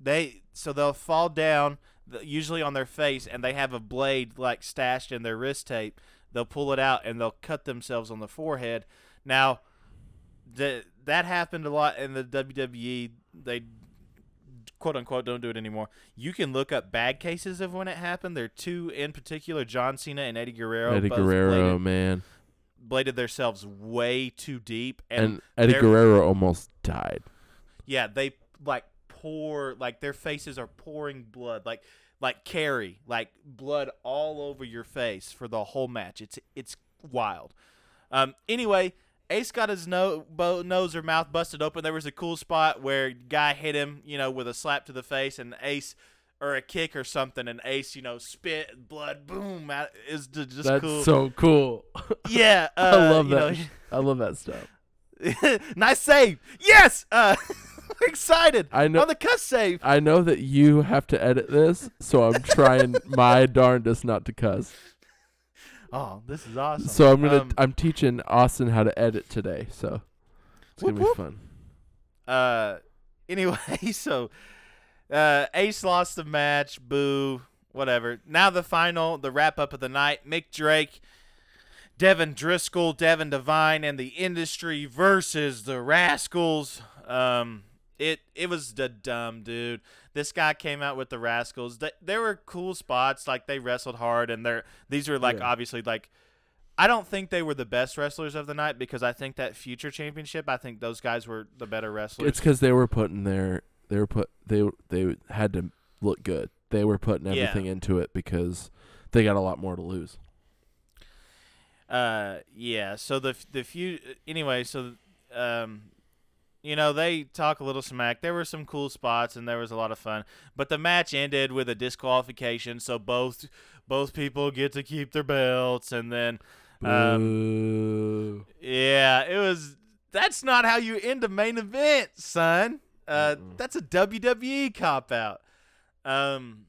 they so they'll fall down usually on their face and they have a blade like stashed in their wrist tape they'll pull it out and they'll cut themselves on the forehead. Now the, that happened a lot in the WWE they quote unquote don't do it anymore. You can look up bad cases of when it happened. There are two in particular John Cena and Eddie Guerrero Eddie Guerrero, bladed, man. bladed themselves way too deep and, And, Eddie Guerrero almost died. Yeah, they like pour like their faces are pouring blood, like like carry, like blood all over your face for the whole match. It's it's wild. Um. Anyway, Ace got his no- bo- nose or mouth busted open. There was a cool spot where guy hit him, you know, with a slap to the face, and Ace. Or a kick or something, and Ace, you know, spit blood, boom, out, is just That's cool. so cool. yeah, uh, I love that. know, I love that stuff. nice save. Yes. Uh, excited. I know- on the cuss save. I know that you have to edit this, so I'm trying my darndest not to cuss. Oh, this is awesome. So I'm gonna Um, I'm teaching Austin how to edit today. So it's Whoop, gonna be whoop. fun. uh, anyway, so uh, Ace lost the match. Boo. Whatever. Now the final, the wrap up of the night. Mick Drake, Devin Driscoll, Devin Devine, and the Industry versus the Rascalz. Um, it it was the dumb dude. This guy came out with the Rascalz. They, there were cool spots, like they wrestled hard, and they're these were like Yeah. obviously like. I don't think they were the best wrestlers of the night because I think that future championship, I think those guys were the better wrestlers. It's because they were putting their they were put they they had to look good. They were putting Yeah. everything into it because they got a lot more to lose. Uh, yeah. So the the few anyway. So, um, you know they talk a little smack. There were some cool spots and there was a lot of fun. But the match ended with a disqualification. So both both people get to keep their belts, and then um, yeah, it was. That's not how you end a main event, son. Uh, that's a WWE cop out. Um,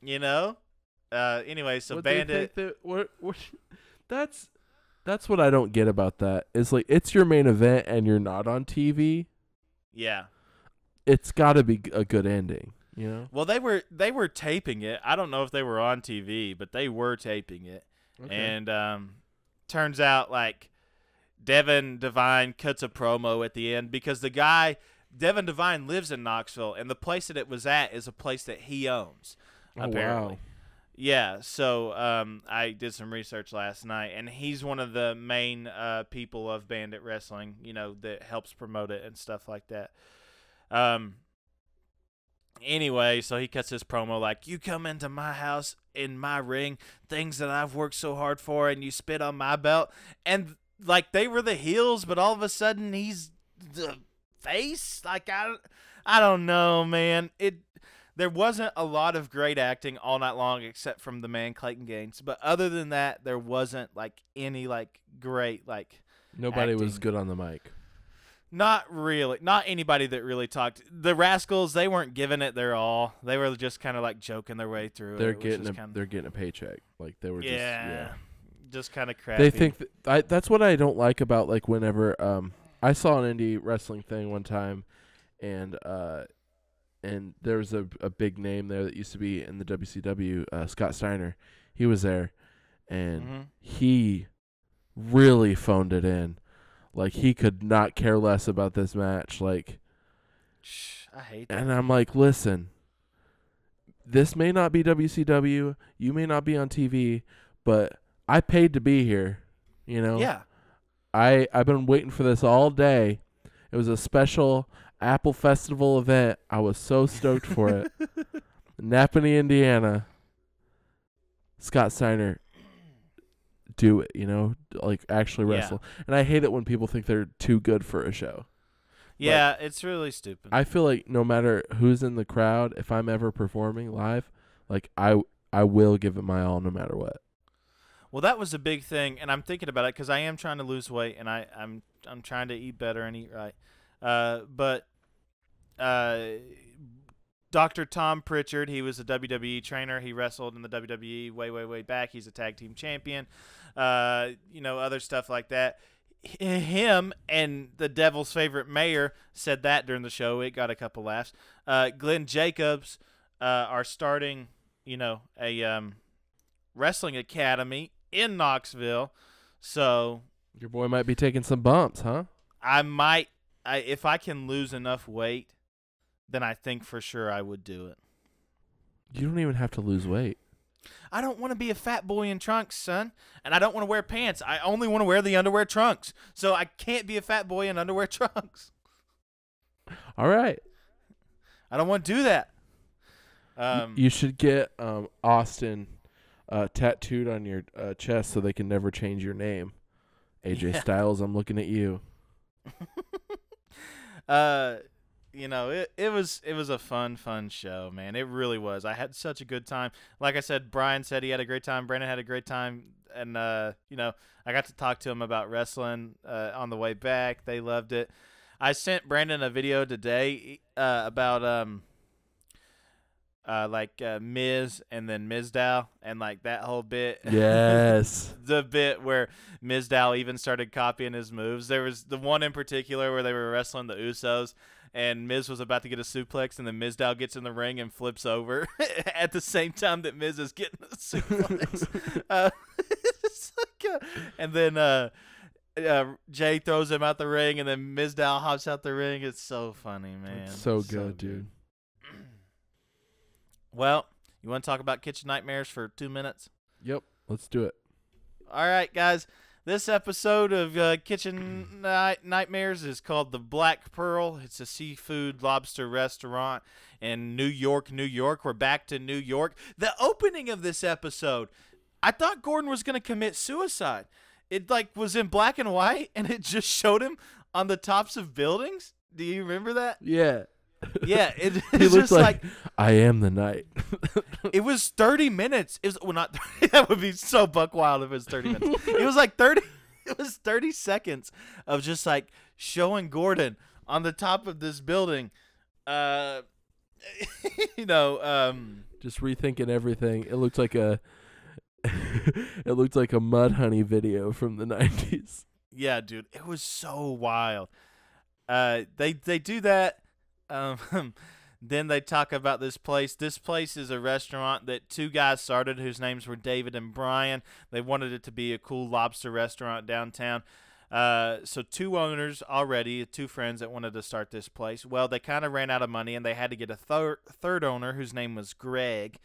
you know. Uh, anyway, so What they Bandit. that- what- what- that's that's what I don't get about that. It's like it's your main event and you're not on TV. Yeah. It's got to be a good ending, you know. Well, they were they were taping it. I don't know if they were on TV, but they were taping it. Okay. And um, turns out like Devin Devine cuts a promo at the end because the guy Devin Devine lives in Knoxville, and the place that it was at is a place that he owns. oh, apparently. wow. Yeah, so um, I did some research last night, and he's one of the main uh, people of Bandit Wrestling. You know that helps promote it and stuff like that. Um. Anyway, so he cuts his promo like, "You come into my house in my ring, things that I've worked so hard for, and you spit on my belt." And like they were the heels, but all of a sudden he's the face. Like I, I don't know, man. It there wasn't a lot of great acting all night long except from the man Clayton Gaines. But other than that, there wasn't like any like great like Nobody was good on the mic. not really not anybody that really talked. The Rascalz, they weren't giving it their all. They were just kind of like joking their way through They're it. getting a kinda, they're getting a paycheck. Like they were yeah, just yeah. just kind of crappy. They think that, I that's what I don't like about like whenever um I saw an indie wrestling thing one time and uh and there was a a big name there that used to be in the WCW, uh, Scott Steiner. He was there, and Mhm. he really phoned it in. Like he could not care less about this match. Like, I hate that. and I'm like, listen, this may not be WCW. You may not be on TV, but I paid to be here. You know. Yeah. I I've been waiting for this all day. It was a special Apple Festival event. I was so stoked for it. Nappanee, Indiana. Scott Steiner do it, you know, like actually Yeah. wrestle. And I hate it when people think they're too good for a show. Yeah, it's really stupid. I feel like no matter who's in the crowd, if I'm ever performing live, like I I will give it my all no matter what. Well, that was a big thing, and I'm thinking about it because I am trying to lose weight, and I, I'm I'm trying to eat better and eat right. Uh, but uh, Dr. Tom Pritchard, he was a WWE trainer. He wrestled in the WWE way, way, way back. He's a tag team champion. Uh, you know, other stuff like that. H- Him and the Devil's favorite mayor said that during the show. It got a couple laughs. Uh, Glenn Jacobs uh, are starting, you know, a um, wrestling academy in Knoxville. So Your boy might be taking some bumps, huh? I might, I, if I can lose enough weight, then I think for sure I would do it. You don't even have to lose weight. I don't want to be a fat boy in trunks, son, and I don't want to wear pants. I only want to wear the underwear trunks. So I can't be a fat boy in underwear trunks. All right. I don't want to do that. Um, you should get um, Austin uh, tattooed on your uh, chest so they can never change your name. AJ Yeah. Styles, I'm looking at you. uh you know it, it was it was a fun fun show man. It really was. I had such a good time. Like i said brian said he had a great time. Brandon had a great time. And uh you know i got to talk to him about wrestling uh, on the way back. They loved it. I sent brandon a video today uh about um uh like uh miz and then mizdow and like that whole bit. Yes. the bit where Mizdow even started copying his moves. There was the one in particular where they were wrestling the Usos, and Miz was about to get a suplex, and then Mizdow gets in the ring and flips over at the same time that Miz is getting the suplex. uh, it's like a- and then uh, uh, Jay throws him out the ring, and then Mizdow hops out the ring. It's so funny, man. It's so good, dude. Well, you want to talk about kitchen nightmares for two minutes? Yep. Let's do it. All right, guys. This episode of uh, Kitchen Night- Nightmares is called The Black Pearl. It's a seafood lobster restaurant in New York, New York. We're back to New York. The opening of this episode, I thought Gordon was going to commit suicide. It like was in black and white and it just showed him on the tops of buildings. Do you remember that? Yeah. Yeah, it, He it's looked just like, like I am the night. it was 30 minutes. It was well, not. 30, that would be so buck wild if it was 30 minutes. it was like 30. It was 30 seconds of just like showing Gordon on the top of this building. Uh, you know, um, Just rethinking everything. It looked like a it looked like a Mudhoney video from the 90s. yeah, dude, it was so wild. Uh, they they do that. Um, then they talk about this place. This place is a restaurant that two guys started, whose names were David and Brian. They wanted it to be a cool lobster restaurant downtown. Uh, so two owners already, two friends that wanted to start this place. Well, they kind of ran out of money, and they had to get a third third owner whose name was Greg.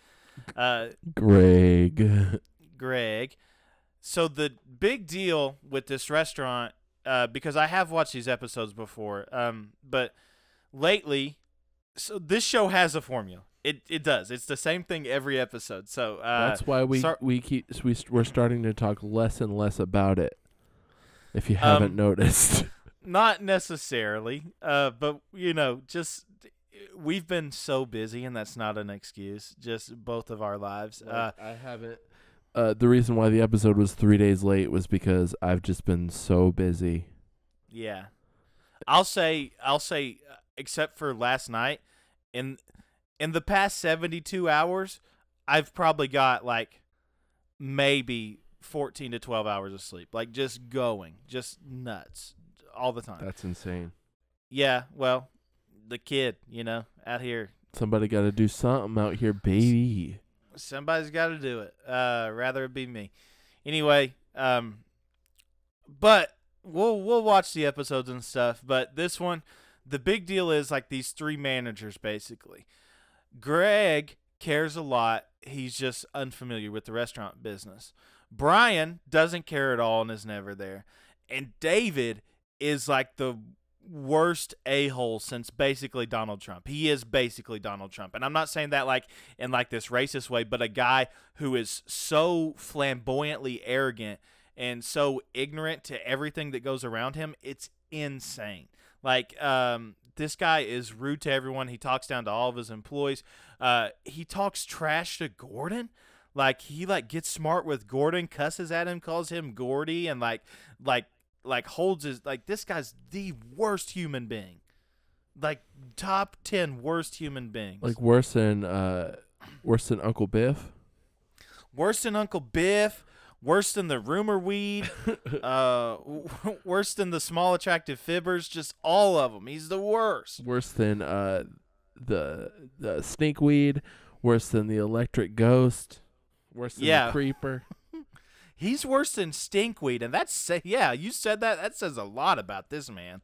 Uh, Greg. Greg. So the big deal with this restaurant, uh, because I have watched these episodes before, um, but lately, so this show has a formula. It it does. It's the same thing every episode. So uh, That's why we sor- we keep we we're starting to talk less and less about it. If you haven't Um, noticed. not necessarily, uh, but you know, just we've been so busy, and that's not an excuse. Just both of our lives. Uh, I haven't. Uh, the reason why the episode was three days late was because I've just been so busy. Yeah. I'll say I'll say uh, except for last night in in the past 72 hours I've probably got like maybe 14 to 12 hours of sleep. Like just going, just nuts all the time. That's insane. yeah, well, the kid, you know, out here Somebody got to do something out here, baby. Somebody's got to do it. Uh, rather it be me. Anyway, um, but we'll we'll watch the episodes and stuff. But this one, the big deal is like these three managers basically. Greg cares a lot. He's just unfamiliar with the restaurant business. Brian doesn't care at all and is never there. And David is like the worst a hole since basically Donald Trump. He is basically Donald Trump. And I'm not saying that like in like this racist way, but a guy who is so flamboyantly arrogant and so ignorant to everything that goes around him, it's insane. Like, um, this guy is rude to everyone. He talks down to all of his employees. Uh, he talks trash to Gordon. Like he like gets smart with Gordon, cusses at him, calls him Gordy, and like like like holds his like this guy's the worst human being. Like top ten worst human beings. Like worse than uh, worse than Uncle Biff. worse than Uncle Biff, worse than the rumor weed, uh, worse than the small attractive fibbers. Just all of them. He's the worst. Worse than uh, the the stinkweed. Worse than the electric ghost. Worse than Yeah. the creeper. He's worse than stinkweed, and that's yeah. You said that. That says a lot about this man.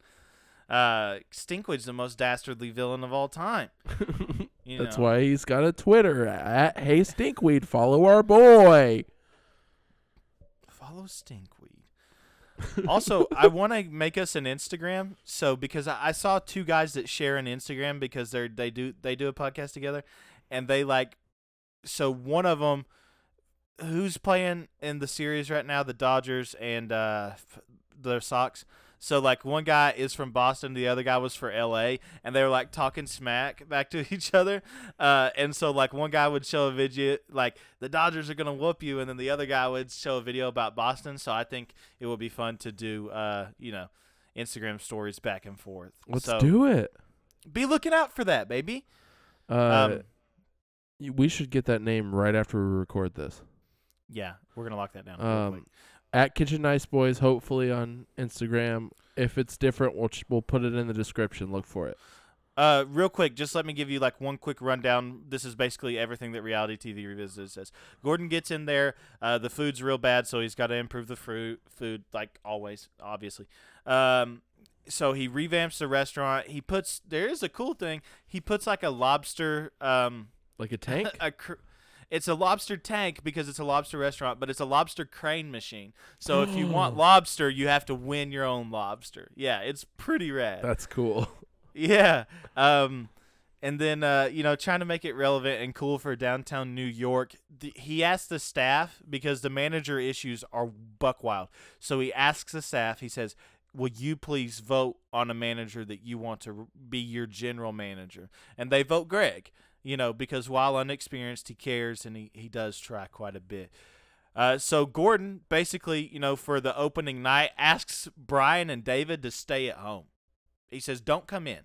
Uh, Stinkweed's the most dastardly villain of all time. You That's know. why he's got a Twitter at Hey Stinkweed. Follow our boy. Follow Stinkweed. also, I want to make us an Instagram. So because I, I saw two guys that share an Instagram because they're they do they do a podcast together, and they like. So one of them, who's playing in the series right now, the Dodgers and uh, the Sox. So like one guy is from Boston, the other guy was for L.A. and they were like talking smack back to each other. Uh, and so like one guy would show a video like the Dodgers are gonna whoop you, and then the other guy would show a video about Boston. So I think it would be fun to do uh, you know Instagram stories back and forth. Let's so do it. Be looking out for that, baby. Uh, Um, we should get that name right after we record this. yeah, we're gonna lock that down. Um, at Kitchen Nice Boys, hopefully on Instagram. If it's different, we'll ch- we'll put it in the description. Look for it. Uh, real quick, just let me give you like one quick rundown. This is basically everything that reality TV revisited says. Gordon gets in there. Uh, the food's real bad, so he's got to improve the fruit food, like always, obviously. Um, so he revamps the restaurant. He puts there is a cool thing. He puts like a lobster um Like a tank. a cr- it's a lobster tank because it's a lobster restaurant, but it's a lobster crane machine. So if you want lobster, you have to win your own lobster. Yeah, it's pretty rad. That's cool. Yeah. Um, and then uh, you know, trying to make it relevant and cool for downtown New York. The, he asked the staff because the manager issues are buck wild. So he asks the staff. He says, "Will you please vote on a manager that you want to be your general manager?" And they vote Greg. You know, because while unexperienced, he cares and he, he does try quite a bit. Uh, so Gordon basically, you know, for the opening night, asks Brian and David to stay at home. He says, "Don't come in.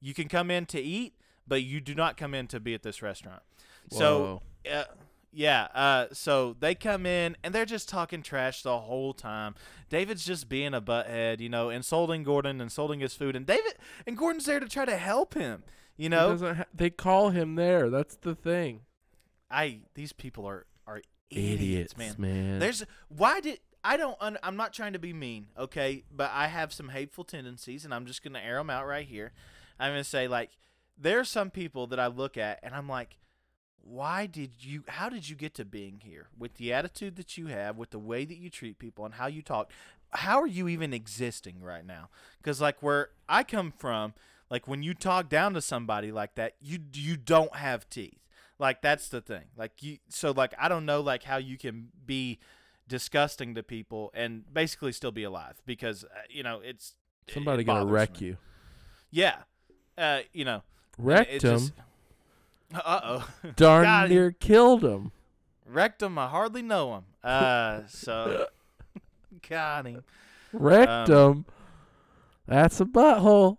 You can come in to eat, but you do not come in to be at this restaurant." So, uh, yeah, uh, so they come in and they're just talking trash the whole time. David's just being a butthead, you know, insulting Gordon, insulting his food, and David and Gordon's there to try to help him. You know, ha- they call him there. That's the thing. I these people are are idiots, man. man. There's why did I don't un, I'm not trying to be mean, okay, but I have some hateful tendencies and I'm just going to air them out right here. I'm going to say like there are some people that I look at and I'm like why did you how did you get to being here with the attitude that you have with the way that you treat people and how you talk how are you even existing right now cuz like where I come from like when you talk down to somebody like that you you don't have teeth like that's the thing like you so like I don't know like how you can be disgusting to people and basically still be alive because uh, you know it's Somebody it gonna wreck me. you. yeah uh you know Wrecked him. uh-oh Darn Got him. near killed him. Wrecked him. I hardly know him. Uh, so got him. Wrecked Um, him. That's a butthole.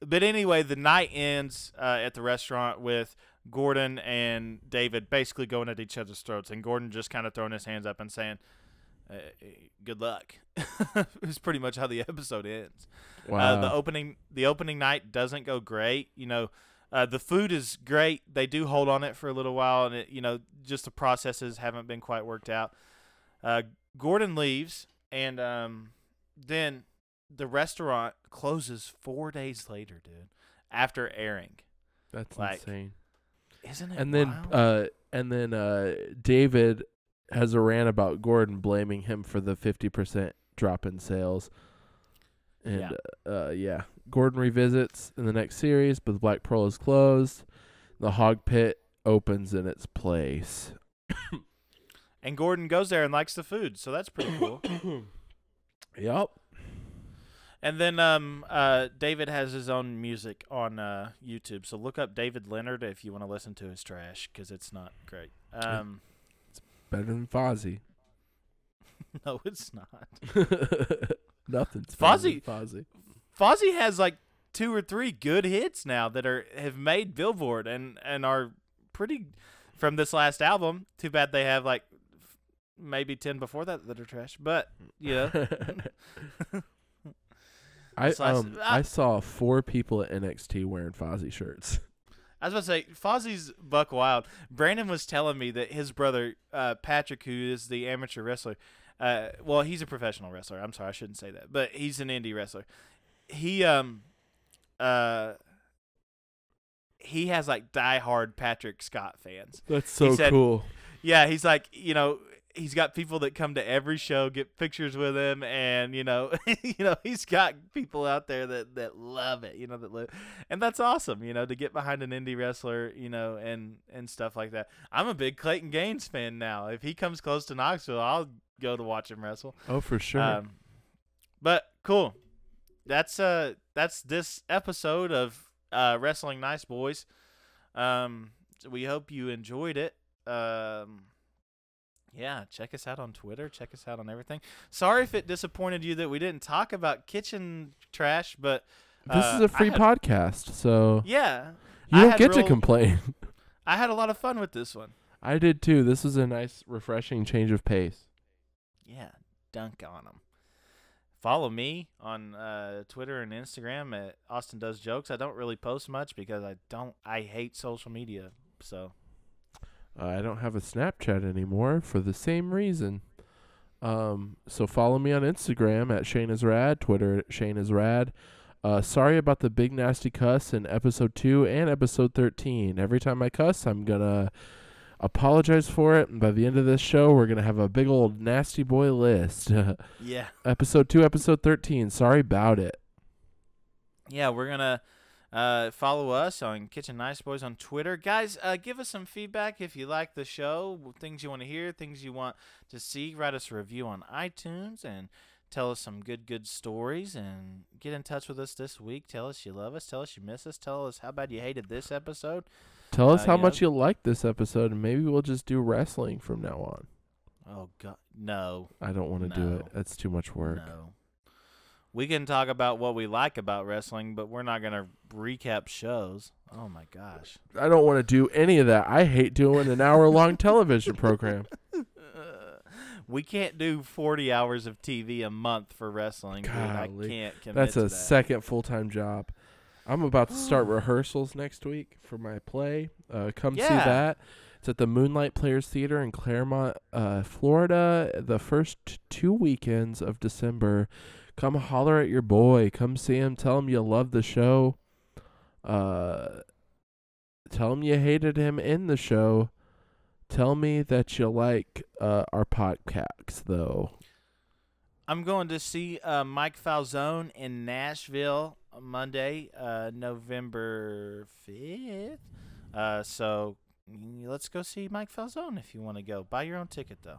But anyway, the night ends uh, at the restaurant with Gordon and David basically going at each other's throats, and Gordon just kind of throwing his hands up and saying, uh, "Good luck." it's pretty much how the episode ends. Wow. Uh, the opening the opening night doesn't go great. You know, Uh, the food is great. They do hold on it for a little while, and it, you know, just the processes haven't been quite worked out. Uh, Gordon leaves, and um, then the restaurant closes four days later, dude. After airing, That's Like, insane. isn't it? And then wild? uh and then uh David has a rant about Gordon blaming him for the 50% drop in sales. And Yeah. uh yeah, Gordon revisits in the next series, but the Black Pearl is closed. The hog pit opens in its place. and Gordon goes there and likes the food, so that's pretty cool. Yep. And then um, uh, David has his own music on uh, YouTube. So look up David Leonard if you want to listen to his trash because it's not great. Um, it's Better than Fozzy. no, it's not. Nothing's Fozzy- better than Fozzy. Fozzy has like two or three good hits now that are have made Billboard and and are pretty from this last album. Too bad they have like f- maybe ten before that that are trash. But yeah, I um ah. I saw four people at NXT wearing Fozzy shirts. I was about to say Fozzy's buck wild. Brandon was telling me that his brother uh, Patrick, who is the amateur wrestler, uh, well, he's a professional wrestler. I'm sorry, I shouldn't say that, but he's an indie wrestler. He um, uh, he has like diehard Patrick Scott fans. That's so so said- cool. Yeah, he's like you know he's got people that come to every show, get pictures with him, and you know you know he's got people out there that that love it, you know that live, and that's awesome, you know to get behind an indie wrestler, you know, and and stuff like that. I'm a big Clayton Gaines fan now. If he comes close to Knoxville, I'll go to watch him wrestle. Oh, for sure. Um, but cool. That's uh that's this episode of uh Wrestling Nice Boys. Um we hope you enjoyed it. Um yeah, check us out on Twitter, check us out on everything. Sorry if it disappointed you that we didn't talk about kitchen trash, but this uh, is a free had- podcast, so Yeah. you don't get to complain. I had a lot of fun with this one. I did too. This was a nice, refreshing change of pace. Yeah, dunk on them. Follow me on uh, Twitter and Instagram at Austin Does Jokes. I don't really post much because I don't. I hate social media. So Uh, I don't have a Snapchat anymore for the same reason. Um, so follow me on Instagram at Shane is Rad, Twitter at Shane is Rad. Uh, sorry about the big nasty cuss in episode two and episode thirteen. Every time I cuss, I'm gonna apologize for it. And by the end of this show, we're gonna have a big old nasty boy list. yeah, episode two, episode thirteen. Sorry about it. yeah, we're gonna uh, follow us on Kitchen Nice Boys on Twitter, guys. Uh, give us some feedback if you like the show, things you want to hear, things you want to see. Write us a review on iTunes and. Tell us some good, good stories and get in touch with us this week. Tell us you love us. Tell us you miss us. Tell us how bad you hated this episode. Tell us Uh, how you much know- you like this episode, and maybe we'll just do wrestling from now on. Oh God, no, I don't want to do it. No. That's too much work. no. We can talk about what we like about wrestling, but we're not gonna recap shows. Oh my gosh. I don't want to do any of that. I hate doing an hour long television program. we can't do forty hours of TV a month for wrestling. Dude. I Golly. can't commit That's to a that. second full time job. I'm about to start rehearsals next week for my play. Uh, come see Yeah. that. It's at the Moonlight Players Theater in Clermont, uh, Florida, the first two weekends of December. Come holler at your boy. Come see him. Tell him you love the show. Uh, tell him you hated him in the show. Tell me that you like uh, our podcast, though. I'm going to see uh, Mike Falzone in Nashville on Monday, uh, November fifth. Uh, so let's go see Mike Falzone if you want to go. Buy your own ticket though.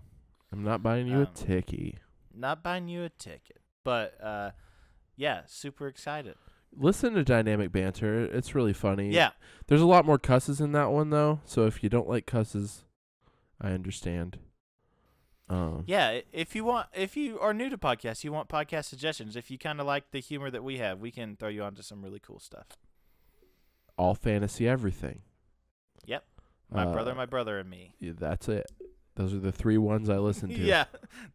I'm not buying you a Um, ticky. Not buying you a ticket, but uh, yeah, super excited. Listen to Dynamic Banter. It's really funny. Yeah, There's a lot more cusses in that one though, so if you don't like cusses, I understand. Um yeah. If you want, if you are new to podcasts, you want podcast suggestions. If you kind of like the humor that we have, we can throw you onto some really cool stuff. all fantasy everything. Yep. My Uh, brother, my brother, and me. yeah, that's it. Those are the three ones I listen to. Yeah,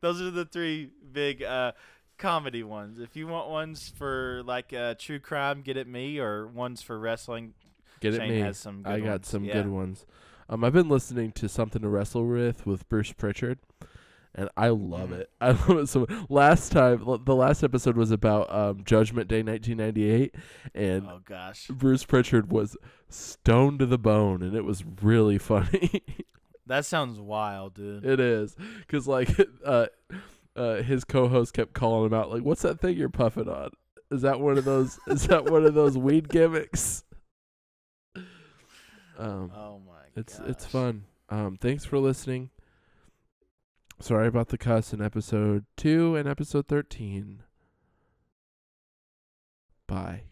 those are the three big uh, comedy ones. If you want ones for like uh, true crime, get at me, or ones for wrestling, Get Shane at me. has some. Good I got ones. some Yeah. good ones. Um, I've been listening to something to wrestle with with Bruce Prichard, and I love Mhm. it. I love it so. Last time, l- the last episode was about um, Judgment Day 1998, and Oh gosh, Bruce Prichard was stoned to the bone, and it was really funny. that sounds wild, dude. it is because like uh, uh, his co-host kept calling him out, like, "What's that thing you're puffing on? Is that one of those? is that one of those weed gimmicks?" Um, oh my. it's it's gosh. fun. Um, thanks for listening. Sorry about the cuss in episode two and episode thirteen. Bye.